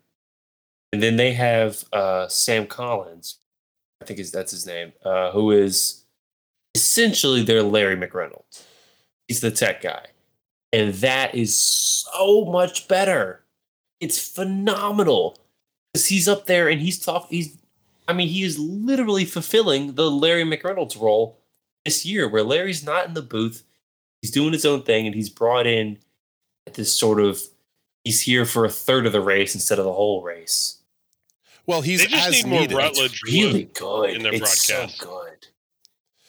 and then they have uh, Sam Collins, I think is that's his name, uh, who is essentially they're Larry McReynolds. He's the tech guy, and that is so much better. It's phenomenal because he's up there and he's talking. He's, I mean, he is literally fulfilling the Larry McReynolds role this year, where Larry's not in the booth. He's doing his own thing, and he's brought in at this sort of. He's here for a third of the race instead of the whole race. Well, he's They just as need more needed. Rutledge Really good. in their it's broadcast. so good.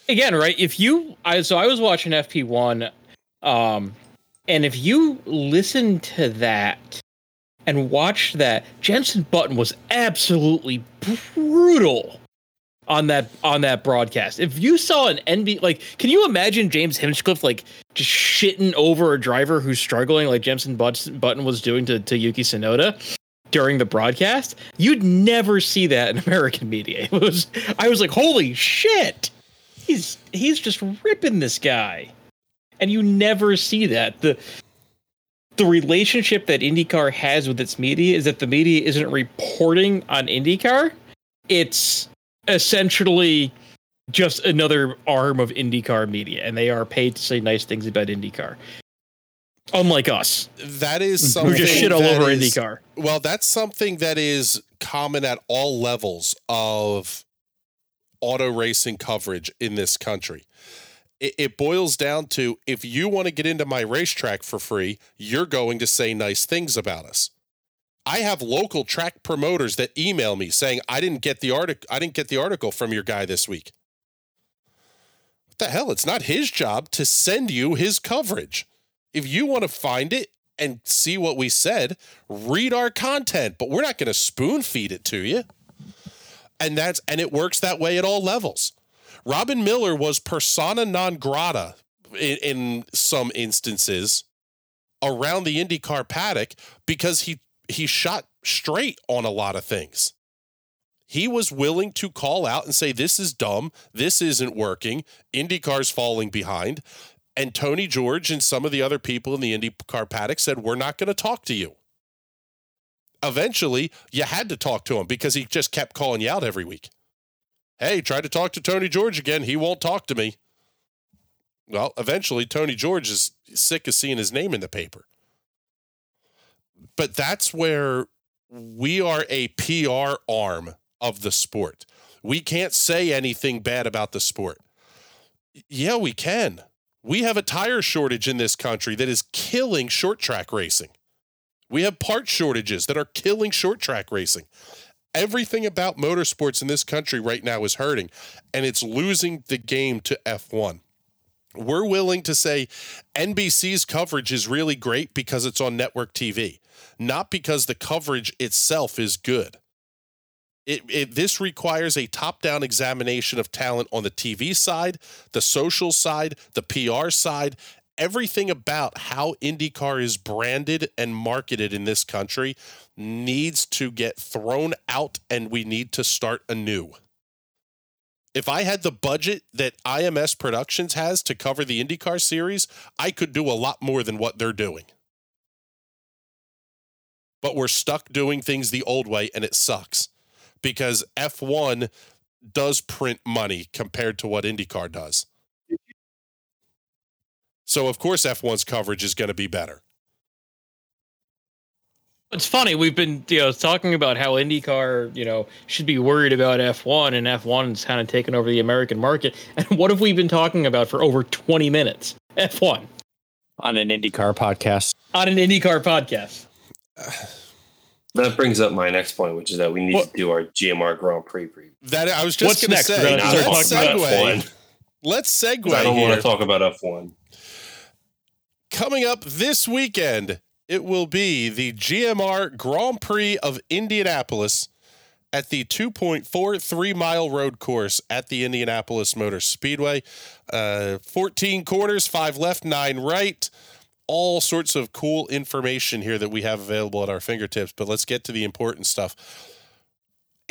Again, right? If you, I so I was watching FP one, um, and if you listen to that and watch that, Jenson Button was absolutely brutal on that on that broadcast. If you saw an NB, like, can you imagine James Hinchcliffe like just shitting over a driver who's struggling, like Jenson Button was doing to to Yuki Tsunoda? During the broadcast, you'd never see that in American media. It was, I was like, "Holy shit!" He's he's just ripping this guy. And you never see that. The the relationship that IndyCar has with its media is that the media isn't reporting on IndyCar. It's essentially just another arm of IndyCar media and they are paid to say nice things about IndyCar. Unlike us That is something who just shit all over is- IndyCar. Well, that's something that is common at all levels of auto racing coverage in this country. It, it boils down to if you want to get into my racetrack for free, you're going to say nice things about us. I have local track promoters that email me saying I didn't get the article I didn't get the article from your guy this week. What the hell? It's not his job to send you his coverage. If you want to find it and see what we said, read our content, but we're not going to spoon feed it to you. And that's and it works that way at all levels. Robin Miller was persona non grata in, in some instances around the IndyCar paddock because he he shot straight on a lot of things. He was willing to call out and say, This is dumb. This isn't working. IndyCar's falling behind. And Tony George and some of the other people in the IndyCar paddock said, We're not going to talk to you. Eventually, you had to talk to him because he just kept calling you out every week. Hey, try to talk to Tony George again. He won't talk to me. Well, eventually, Tony George is sick of seeing his name in the paper. But that's where we are a PR arm of the sport. We can't say anything bad about the sport. Yeah, we can. We have a tire shortage in this country that is killing short track racing. We have part shortages that are killing short track racing. Everything about motorsports in this country right now is hurting, and it's losing the game to F1. We're willing to say NBC's coverage is really great because it's on network TV, not because the coverage itself is good. It, it, this requires a top down examination of talent on the TV side, the social side, the PR side, everything about how IndyCar is branded and marketed in this country needs to get thrown out and we need to start anew. If I had the budget that IMS Productions has to cover the IndyCar series, I could do a lot more than what they're doing. But we're stuck doing things the old way and it sucks because F1 does print money compared to what IndyCar does. So, of course, F1's coverage is going to be better. It's funny we've been you know talking about how IndyCar you know should be worried about F1 and F1's kind of taken over the American market. And what have we been talking about for over 20 minutes? F1 on an IndyCar podcast. on an IndyCar podcast. That brings up my next point, which is that we need What- to do our GMR Grand Prix preview. That I was just going to say. Let's start talking about segue. Let's segue I don't want to talk about F1. Coming up this weekend, it will be the GMR Grand Prix of Indianapolis at the 2.43 mile road course at the Indianapolis Motor Speedway. Uh, 14 corners, five left, nine right. All sorts of cool information here that we have available at our fingertips. But let's get to the important stuff.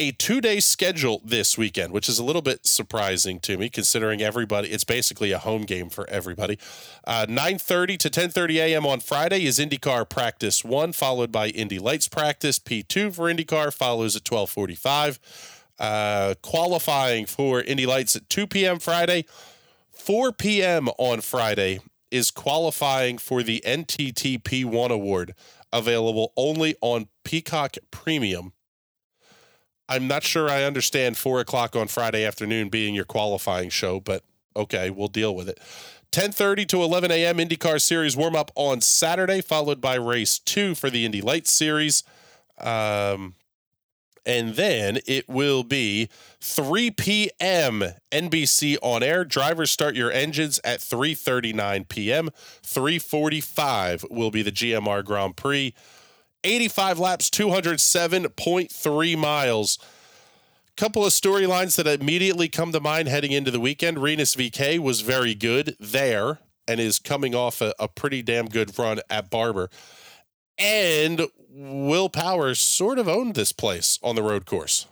A two day schedule this weekend, which is a little bit surprising to me, considering everybody. It's basically a home game for everybody. Uh, 9.30 to 10.30 a.m. on Friday is IndyCar Practice 1, followed by Indy Lights Practice. P2 for IndyCar follows at 12.45. Uh, qualifying for Indy Lights at 2 p.m. Friday. 4 p.m. on Friday is qualifying for the NTT P1 Award, available only on Peacock Premium. I'm not sure I understand 4 o'clock on Friday afternoon being your qualifying show, but okay, we'll deal with it. 10:30 to 11 a.m. IndyCar Series warm up on Saturday, followed by race two for the Indy Lights Series, um, and then it will be 3 p.m. NBC on air. Drivers start your engines at 3:39 p.m. 3:45 will be the GMR Grand Prix. 85 laps, 207.3 miles couple of storylines that immediately come to mind heading into the weekend. Rinus VeeKay was very good there and is coming off a, a pretty damn good run at Barber. And Will Power sort of owned this place on the road course.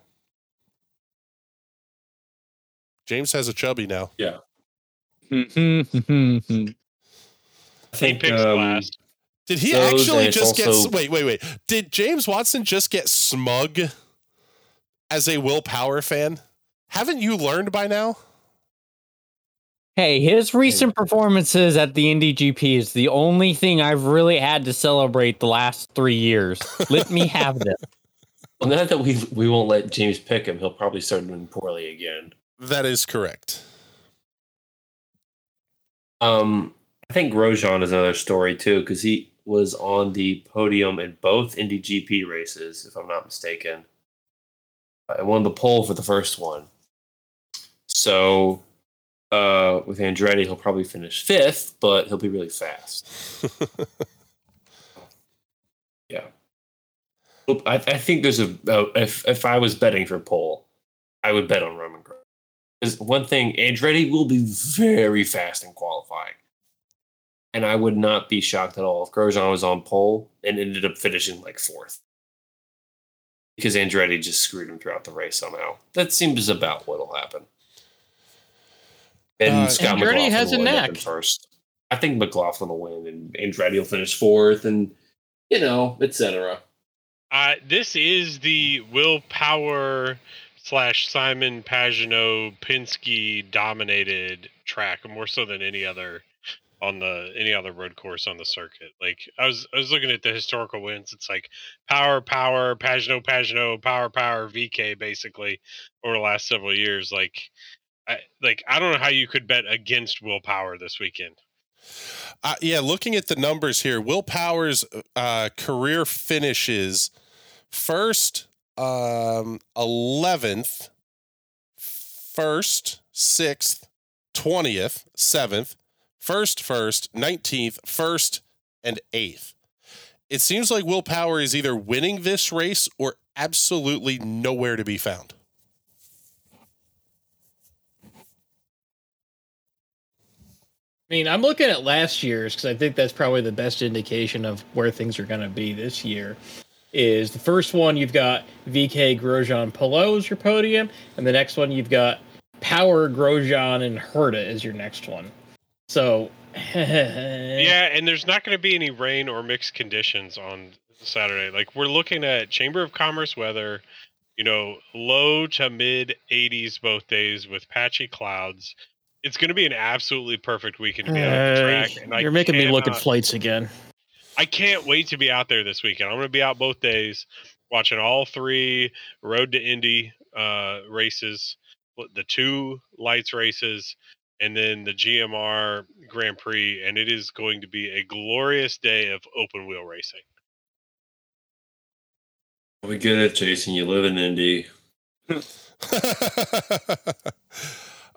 James has a chubby now. Yeah. I He think picks um, last. Did he Those, actually just also- get wait, wait, wait. Did James Watson just get smug as a Will Power fan? Haven't you learned by now? Hey, his recent performances at the Indy GP is the only thing I've really had to celebrate the last three years. Let me have this. Well, now that we we won't let James pick him, he'll probably start doing poorly again. That is correct. Um, I think Grosjean is another story too because he was on the podium in both Indy GP races, if I'm not mistaken. I won the pole for the first one. So, uh, with Andretti, he'll probably finish fifth, but he'll be really fast. Yeah. I, I think there's a uh, if if I was betting for pole, I would bet on Romain. Because one thing, Andretti will be very fast in qualifying, and I would not be shocked at all if Grosjean was on pole and ended up finishing like fourth, because Andretti just screwed him throughout the race somehow. That seems about what'll happen. And Uh, Scott Andretti McLaughlin has a will end up in knack. first. I think McLaughlin will win, and Andretti will finish fourth, and you know, etc. Uh, this is the Will Power slash Simon Pagenaud Penske dominated track more so than any other on the any other road course on the circuit. Like I was I was looking at the historical wins. It's like power, power, Pagenaud, Pagenaud, power, power, VeeKay basically over the last several years. Like I like I don't know how you could bet against Will Power this weekend. Uh, yeah, looking at the numbers here, Will Power's uh, career finishes first, um, 11th, first, 6th, 20th, 7th, first, first, 19th, first, and 8th. It seems like Will Power is either winning this race or absolutely nowhere to be found. I mean, I'm looking at last year's because I think that's probably the best indication of where things are going to be this year. Is the first one you've got VeeKay Grosjean Palou as your podium, and the next one you've got Power, Grosjean, and Herta is your next one. So Yeah, and there's not going to be any rain or mixed conditions on Saturday. Like we're looking at Chamber of Commerce weather, you know, low to mid 80s both days with patchy clouds. It's going to be an absolutely perfect weekend to be out at the track. You're making me look at flights again. I can't wait to be out there this weekend. I'm going to be out both days, watching all three Road to Indy uh, races, the two lights races, and then the GMR Grand Prix. And it is going to be a glorious day of open wheel racing. We get it, Jason. You live in Indy.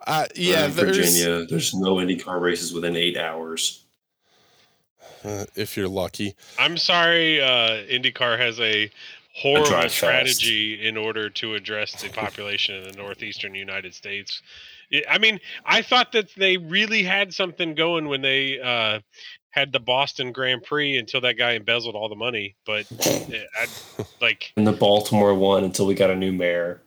uh, yeah, in there's, Virginia. There's no IndyCar races within eight hours. uh, if you're lucky. I'm sorry, uh, IndyCar has a horrible drive fast. strategy in order to address the population in the northeastern United States. Yeah, I mean, I thought that they really had something going when they uh, had the Boston Grand Prix until that guy embezzled all the money. But eh, I, like, And the Baltimore one until we got a new mayor.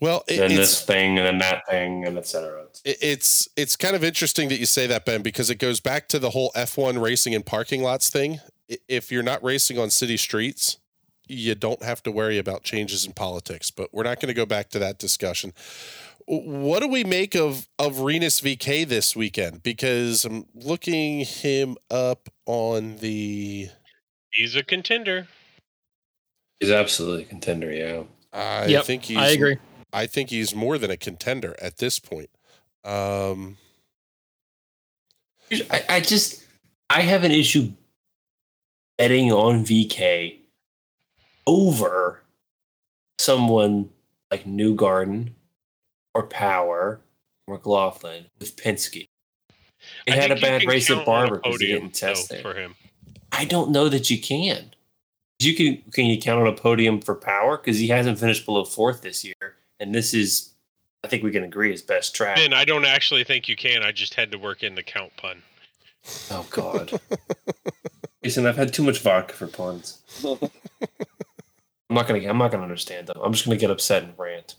Well, it, Then it's this thing, and then that thing, and etc. it- it's it's kind of interesting that you say that, Ben, because it goes back to the whole F1 racing in parking lots thing. If you're not racing on city streets, you don't have to worry about changes in politics. But we're not going to go back to that discussion. What do we make of of Rinus VeeKay this weekend? Because I'm looking him up on the. he's a contender. He's absolutely a contender. Yeah. I Yep, think he's. I agree. I think he's more than a contender at this point. Um, I, I just I have an issue betting on VeeKay over someone like Newgarden or Power or McLaughlin with Penske. It I had a bad race at on Barber because he didn't test though, there. for him. I don't know that you can. You can can you count on a podium for Power because he hasn't finished below fourth this year, and this is I think we can agree his best track. And I don't actually think you can. I just had to work in the count pun. Oh God. Jason, I've had too much vodka for puns. I'm not gonna I'm not gonna understand them. I'm just gonna get upset and rant.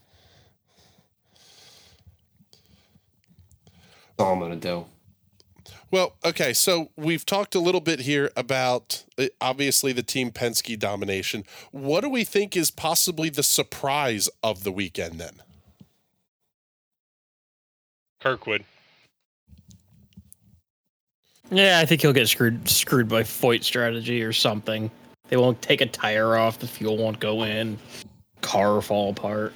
That's all I'm gonna do. Well, okay, so we've talked a little bit here about uh, obviously the Team Penske domination. What do we think is possibly the surprise of the weekend then? Kirkwood. Yeah, I think he'll get screwed screwed by Foyt strategy or something. They won't take a tire off, the fuel won't go in, car fall apart.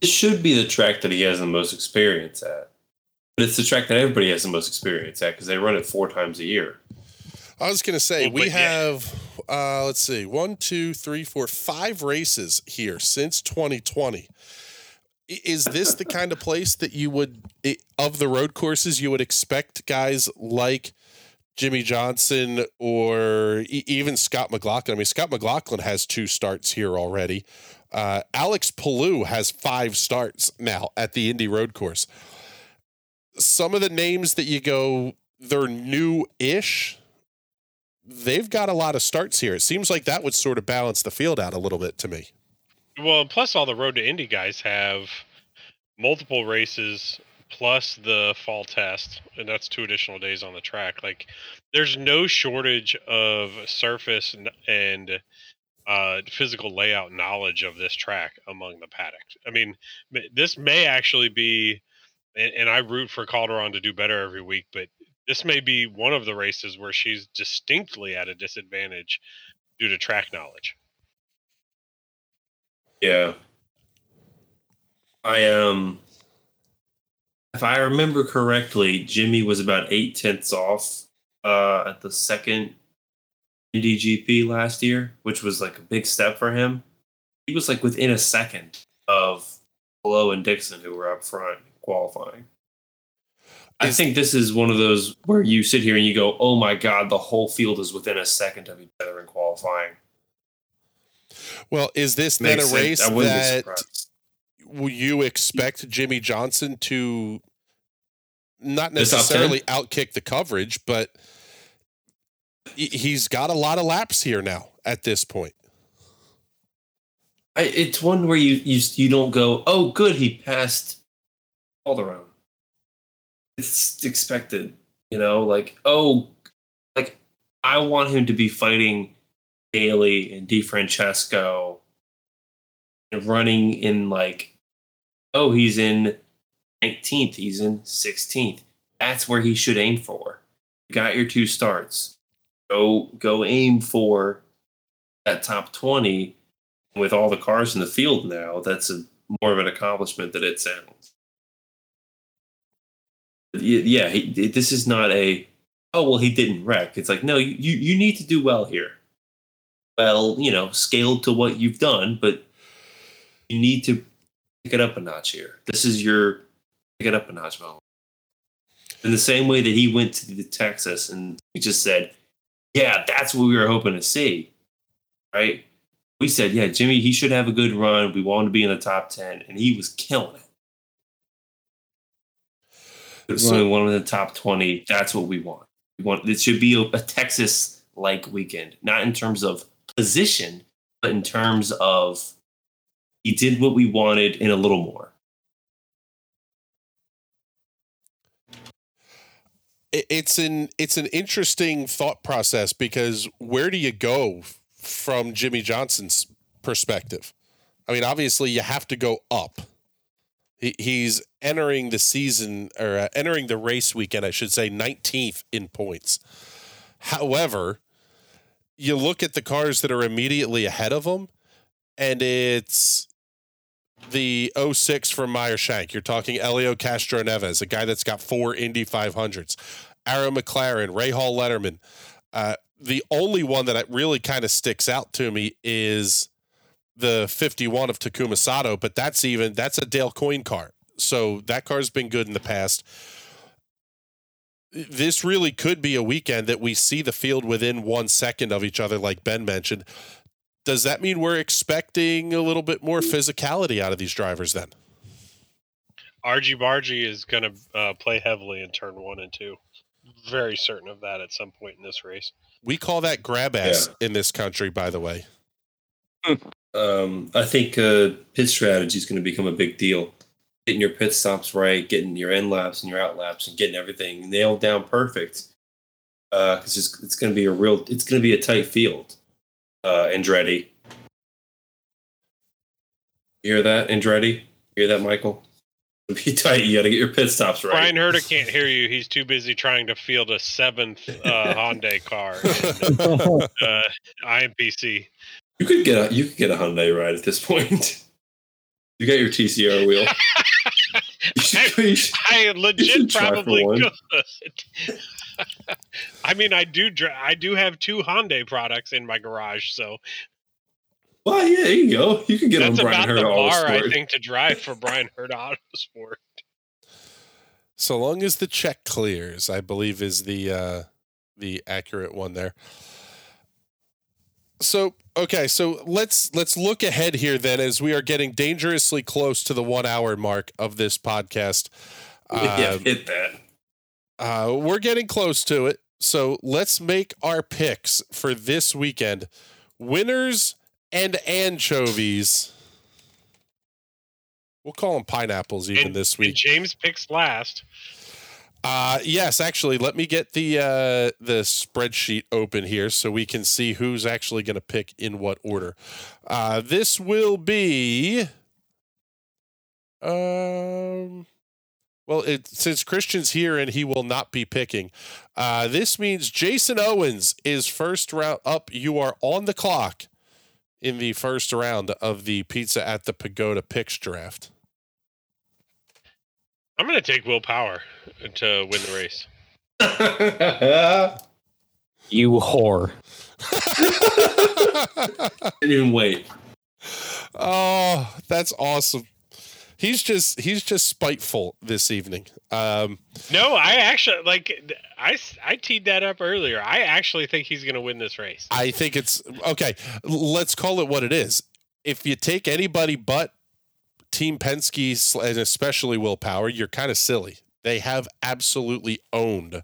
This should be the track that he has the most experience at. But it's the track that everybody has the most experience at because they run it four times a year. I was going to say, Well, we but yeah. have, uh, let's see, one, two, three, four, five races here since 2020. Is this the kind of place that you would, of the road courses, you would expect guys like Jimmie Johnson or even Scott McLaughlin? I mean, Scott McLaughlin has two starts here already. Uh, Alex Palou has five starts now at the Indy Road Course. Some of the names that you go, they're new ish they've got a lot of starts here. It seems like that would sort of balance the field out a little bit to me. Well, plus all the Road to Indy guys have multiple races plus the fall test, and that's two additional days on the track. Like, there's no shortage of surface and, and uh, physical layout knowledge of this track among the paddock. I mean, this may actually be, and, and I root for Calderon to do better every week, but this may be one of the races where she's distinctly at a disadvantage due to track knowledge. Yeah. I um if I remember correctly, Jimmie was about eight tenths off uh at the second Indy GP last year, which was like a big step for him. He was like within a second of Palou and Dixon who were up front qualifying. I Is- think this is one of those where you sit here and you go, "Oh my god, the whole field is within a second of each other in qualifying." Well, is this then a race that. Will you expect Jimmie Johnson to not The top 10? necessarily outkick the coverage, but he- he's got a lot of laps here now at this point. I, it's one where you you you don't go, oh, good, he passed Calderon. It's expected, you know, like oh, like I want him to be fighting Daly and DeFrancesco and running in like, oh, he's in 19th, he's in 16th. That's where he should aim for. You got your two starts. Go go aim for that top 20 with all the cars in the field now, that's a more of an accomplishment than it sounds. Yeah, he, this is not a oh well he didn't wreck. It's like no, you you need to do well here. Well, you know, scaled to what you've done, but you need to pick it up a notch here. This is your pick it up a notch moment. In the same way that he went to the Texas and he just said, "Yeah, that's what we were hoping to see," right? we said, yeah, Jimmie, he should have a good run. We want him to be in the top 10, and he was killing it. So, running one of the top 20, that's what we want. We want it should be a, a Texas like weekend, not in terms of position, but in terms of he did what we wanted and a little more. It's an it's an interesting thought process because where do you go from Jimmie Johnson's perspective. I mean, obviously, you have to go up. He, he's entering the season or uh, entering the race weekend, I should say, 19th in points. However, you look at the cars that are immediately ahead of him, and it's the 06 from Meyer Shank. You're talking Helio Castroneves, a guy that's got four Indy 500s. Arrow McLaren, Rahal Letterman, uh, the only one that really kind of sticks out to me is the 51 of Takuma Sato, but that's even that's a Dale Coyne car. So that car's been good in the past. This really could be a weekend that we see the field within one second of each other, like Ben mentioned. Does that mean we're expecting a little bit more physicality out of these drivers then? Argy bargy is going to uh, play heavily in turn one and two. Very certain of that at some point in this race. We call that grab ass yeah. in this country, by the way. Um, I think uh, pit strategy is going to become a big deal. Getting your pit stops right, getting your end laps and your out laps, and getting everything nailed down perfect. Because uh, it's, it's going to be a real, it's going to be a tight field. Uh, Andretti, you hear that, Andretti? You hear that, Michael? be tight. You got to get your pit stops right. Bryan Herta can't hear you. He's too busy trying to field a seventh uh, Hyundai car in, uh, IMPC. You could get a you could get a Hyundai ride at this point. You got your TCR wheel. I, I legit probably could. I mean, I do. I do have two Hyundai products in my garage, so well, yeah, there you go. You can get That's on Brian about the bar, I think, to drive for Bryan Herta Autosport. So long as the check clears, I believe is the uh, the accurate one there. So okay, so let's let's look ahead here then, as we are getting dangerously close to the one hour mark of this podcast. yeah, um, hit that. Uh, we're getting close to it, so let's make our picks for this weekend. Winners and anchovies. We'll call them pineapples even and, this week. James picks last. Uh yes, actually, let me get the uh the spreadsheet open here so we can see who's actually going to pick in what order. Uh this will be um well, it, since Christian's here and he will not be picking, uh, this means Jason Owens is first round up. You are on the clock in the first round of the Pizza at the Pagoda picks draft? I'm going to take Will Power to win the race. you whore. Didn't even wait. Oh, that's awesome he's just he's just spiteful this evening. Um, no, I actually like I I teed that up earlier. I actually think he's going to win this race. I think it's okay. Let's call it what it is. If you take anybody but Team Penske and especially Will Power, you're kind of silly. They have absolutely owned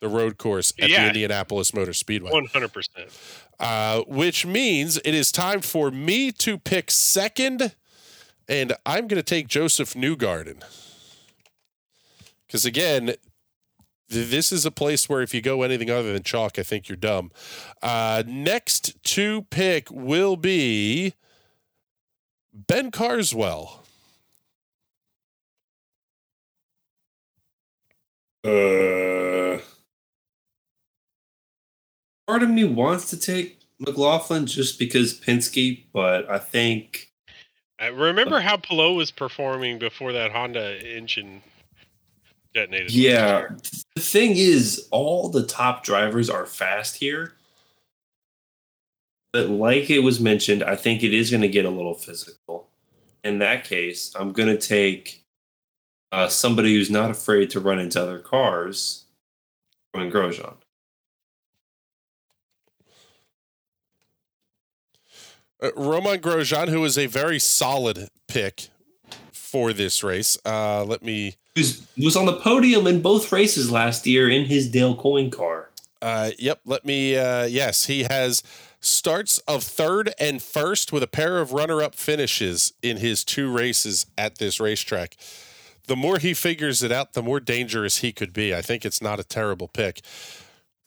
the road course at Yeah. the Indianapolis Motor Speedway. One hundred percent. uh, which means it is time for me to pick second, and I'm going to take Josef Newgarden. Because again, this is a place where if you go anything other than chalk, I think you're dumb. Uh, next to pick will be Ben Carswell. Uh, part of me wants to take McLaughlin just because Penske, but I think I remember how Palou was performing before that Honda engine detonated. yeah. The thing is, all the top drivers are fast here. But like it was mentioned, I think it is going to get a little physical. In that case, I'm going to take uh, somebody who's not afraid to run into other cars, Romain Grosjean. Uh, Romain Grosjean, who is a very solid pick for this race. Uh, let me. Who's was on the podium in both races last year in his Dale Coyne car. Uh, yep. Let me. Uh, yes, he has starts of third and first with a pair of runner-up finishes in his two races at this racetrack. The more he figures it out, the more dangerous he could be. I think it's not a terrible pick.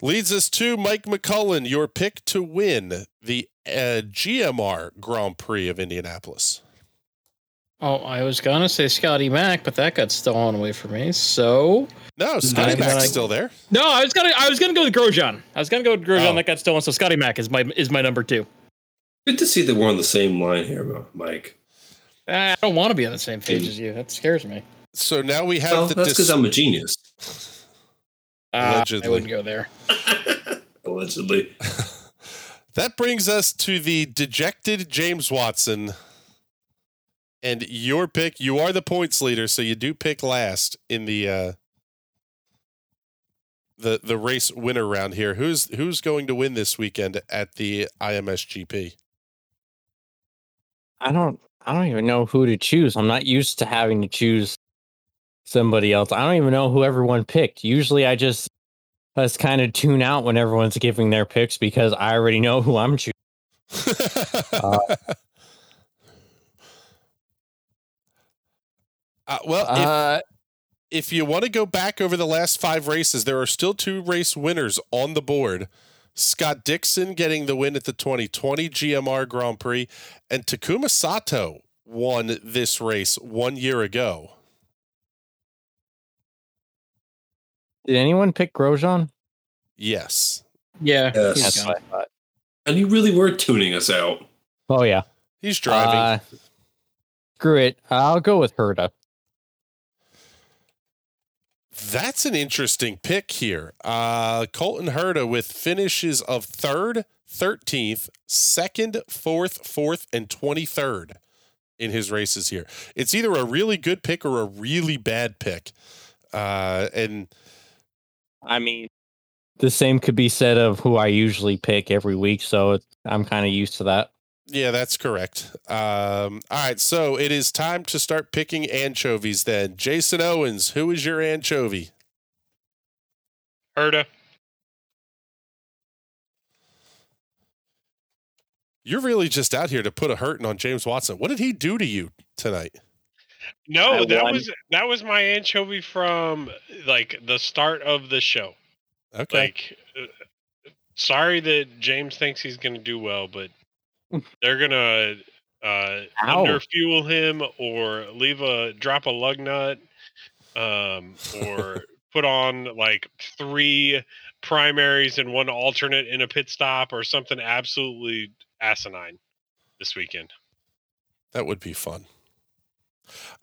Leads us to Mike McCullen, your pick to win the uh, GMR Grand Prix of Indianapolis. Oh, I was gonna say Scotty Mack, but that got stolen away from me. So No, Scotty I'm Mack's gonna- still there. no, I was gonna I was gonna go with Grosjean. I was gonna go with Grosjean. Oh. That got stolen. So Scotty Mack is my is my number two. Good to see that we're on the same line here, Mike. I don't want to be on the same page as you. That scares me. So now we have Well, the that's dis- because I'm a genius. Uh, Allegedly. I wouldn't go there. Allegedly. That brings us to the dejected James Watson. And your pick, you are the points leader, so you do pick last in the uh the the race winner round here. Who's who's going to win this weekend at the IMSGP? I don't I don't even know who to choose. I'm not used to having to choose somebody else. I don't even know who everyone picked. Usually I just just kind of tune out when everyone's giving their picks because I already know who I'm choosing. Uh, well, if, Uh, if you want to go back over the last five races, there are still two race winners on the board. Scott Dixon getting the win at the 2020 GMR Grand Prix, and Takuma Sato won this race one year ago. Did anyone pick Grosjean? Yes, Yeah. Yes. he's what I thought. And you really were tuning us out. Oh yeah. he's driving. Uh, screw it. I'll go with Herta. That's an interesting pick here. Uh, Colton Herta with finishes of third, 13th, second, fourth, fourth, and 23rd in his races here. It's either a really good pick or a really bad pick. Uh, and I mean, the same could be said of who I usually pick every week, so it, I'm kind of used to that. yeah, that's correct. Um, all right, so it is time to start picking anchovies then. Jason Owens, who is your anchovy? Herta. You're really just out here to put a hurting on James Watson. What did he do to you tonight? No, that won. was that was my anchovy from like the start of the show. Okay. Like, uh, sorry that James thinks he's going to do well, but they're gonna uh, Ow. underfuel him or leave a drop a lug nut, um, or put on like three primaries and one alternate in a pit stop or something absolutely asinine this weekend. That would be fun.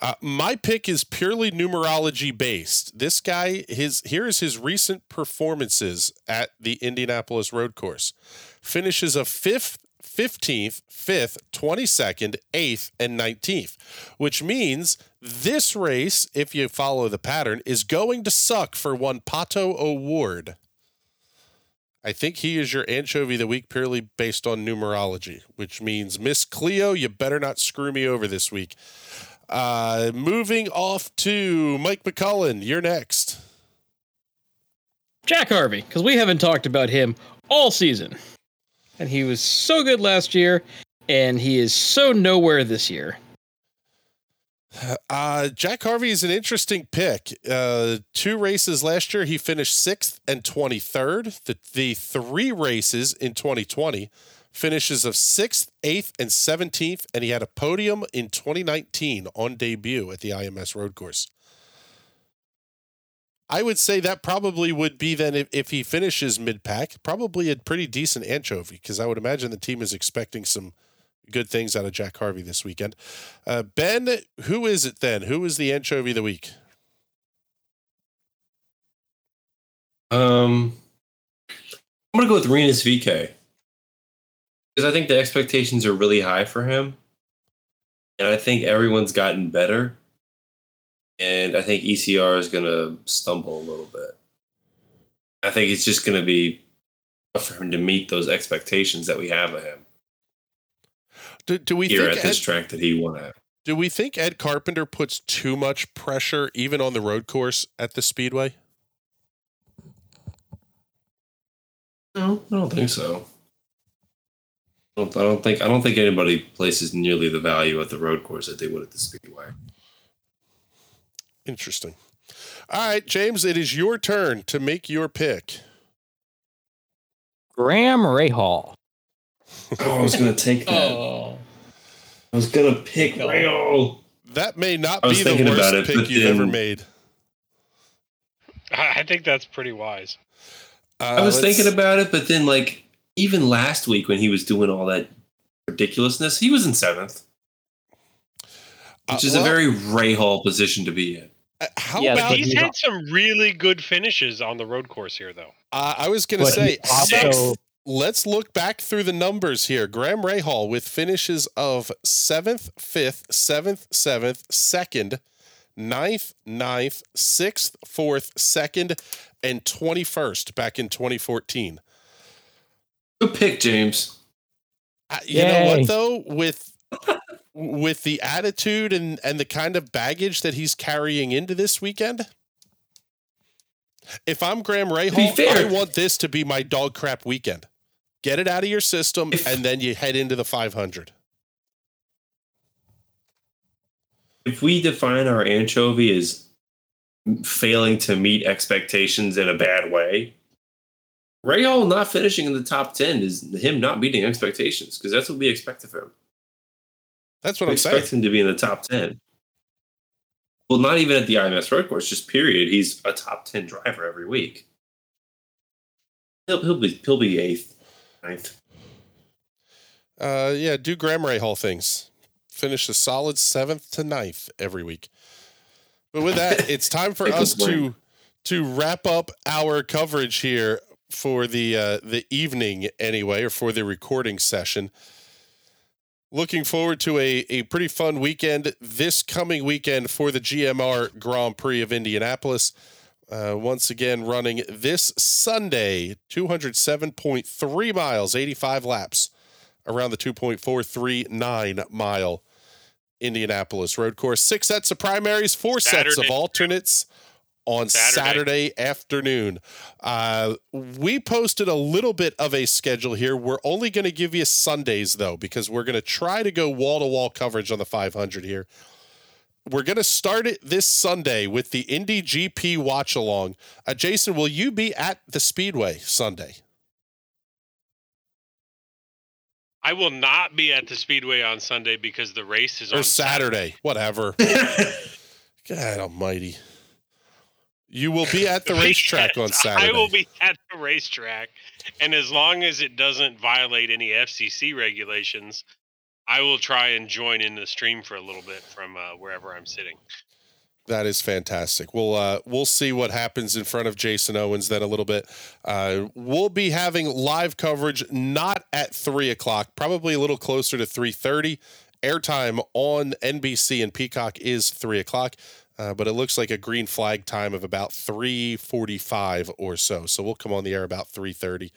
Uh, my pick is purely numerology based. This guy, his here is his recent performances at the Indianapolis Road Course. Finishes a fifth, fifteenth, fifth, twenty second, eighth, and nineteenth, which means this race, if you follow the pattern, is going to suck for one Pato O'Ward. I think he is your anchovy the week purely based on numerology, which means Miss Cleo, you better not screw me over this week. Uh, moving off to Mike McCullen, you're next. Jack Harvey, because we haven't talked about him all season. And he was so good last year, and he is so nowhere this year. Uh, Jack Harvey is an interesting pick. Uh, two races last year, he finished sixth and 23rd. The, the three races in 2020, finishes of sixth, eighth, and 17th, and he had a podium in 2019 on debut at the IMS road course. I would say that probably would be then if, if he finishes mid pack, probably a pretty decent anchovy because I would imagine the team is expecting some good things out of Jack Harvey this weekend. Uh, ben, who is it then? Who is the anchovy of the week? Um, I'm gonna go with Rinus VeeKay because I think the expectations are really high for him, and I think everyone's gotten better, and I think ECR is gonna stumble a little bit. I think it's just gonna be tough for him to meet those expectations that we have of him Do, do we here think at this Ed, track that he won at. do we think Ed Carpenter puts too much pressure even on the road course at the Speedway? No, I don't think so. I don't, I don't think I don't think anybody places nearly the value at the road course that they would at the speedway. Interesting. All right, James, it is your turn to make your pick. Graham Rahal. Oh, I was gonna take that. Oh, I was gonna pick Rahal. That may not be the thinking worst about it, pick you've ever made. I I think that's pretty wise. Uh, I was thinking about it, but then like even last week when he was doing all that ridiculousness, he was in seventh, which uh, is well, a very Rahal position to be in. uh, How Yeah, about? He's he's- had some really good finishes on the road course here, though. Uh, I was going to say, he how also- let's look back through the numbers here. Graham Rahal with finishes of seventh, fifth, seventh, seventh, second, ninth, ninth, sixth, fourth, second, and 21st back in 2014. Good pick, James. Uh, You know what though? With with the attitude and and the kind of baggage that he's carrying into this weekend, if I'm Graham Rahal, fair- I want this to be my dog crap weekend. Get it out of your system, If- and then you head into the 500. If we define our anchovy as failing to meet expectations in a bad way, Rahal not finishing in the top 10 is him not meeting expectations because that's what we expect of him. That's what We I'm saying. expect him to be in the top 10. Well, not even at the IMS road course, just period. He's a top 10 driver every week. He'll, he'll be he'll be eighth, ninth. Uh, yeah, do Graham Rahal things. Finish a solid seventh to ninth every week. But with that, it's time for us to to wrap up our coverage here for the uh, the evening anyway, or for the recording session. Looking forward to a, a pretty fun weekend this coming weekend for the GMR Grand Prix of Indianapolis. Uh, once again, running this Sunday, 207.3 miles, 85 laps around the 2.439 mile Indianapolis road course. Six sets of primaries, four sets of Saturday. alternates on Saturday, Saturday. afternoon. Uh, we posted a little bit of a schedule here. We're only going to give you Sundays, though, because we're going to try to go wall to wall coverage on the 500 here. We're going to start it this Sunday with the Indy GP watch along. Uh, Jason, will you be at the Speedway Sunday? I will not be at the Speedway on Sunday because the race is or on Saturday, whatever. God Almighty! You will be at the racetrack on Saturday. I will be at the racetrack, and as long as it doesn't violate any FCC regulations, I will try and join in the stream for a little bit from uh, wherever I'm sitting. That is fantastic. We'll uh, we'll see what happens in front of Jason Owens then a little bit. Uh, we'll be having live coverage not at three o'clock, probably a little closer to three thirty. Airtime on NBC and Peacock is three o'clock, uh, but it looks like a green flag time of about three forty-five or so. So we'll come on the air about three thirty.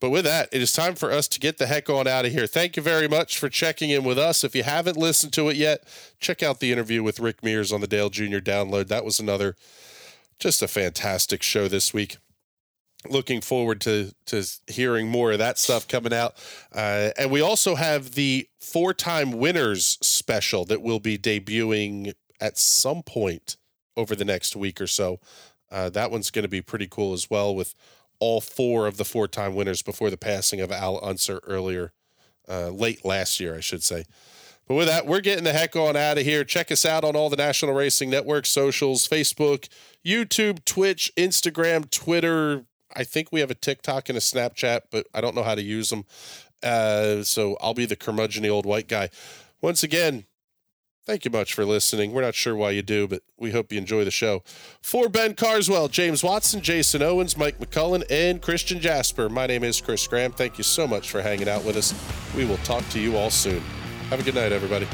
But with that, it is time for us to get the heck on out of here. Thank you very much for checking in with us. If you haven't listened to it yet, check out the interview with Rick Mears on the Dale Jr. download. That was another just a fantastic show this week. looking forward to to hearing more of that stuff coming out. Uh, and we also have the four time winners special that will be debuting at some point over the next week or so. Uh, that one's going to be pretty cool as well, with all four of the four time winners before the passing of Al Unser earlier, uh, late last year, I should say. But with that, we're getting the heck on out of here. Check us out on all the National Racing Network socials Facebook, YouTube, Twitch, Instagram, Twitter. I think we have a TikTok and a Snapchat, but I don't know how to use them. Uh, so I'll be the curmudgeon old white guy. Once again, thank you much for listening. We're not sure why you do, but we hope you enjoy the show. For Ben Carswell, James Watson, Jason Owens, Mike McCullen, and Christian Jasper, my name is Chris Graham. Thank you so much for hanging out with us. We will talk to you all soon. Have a good night, everybody.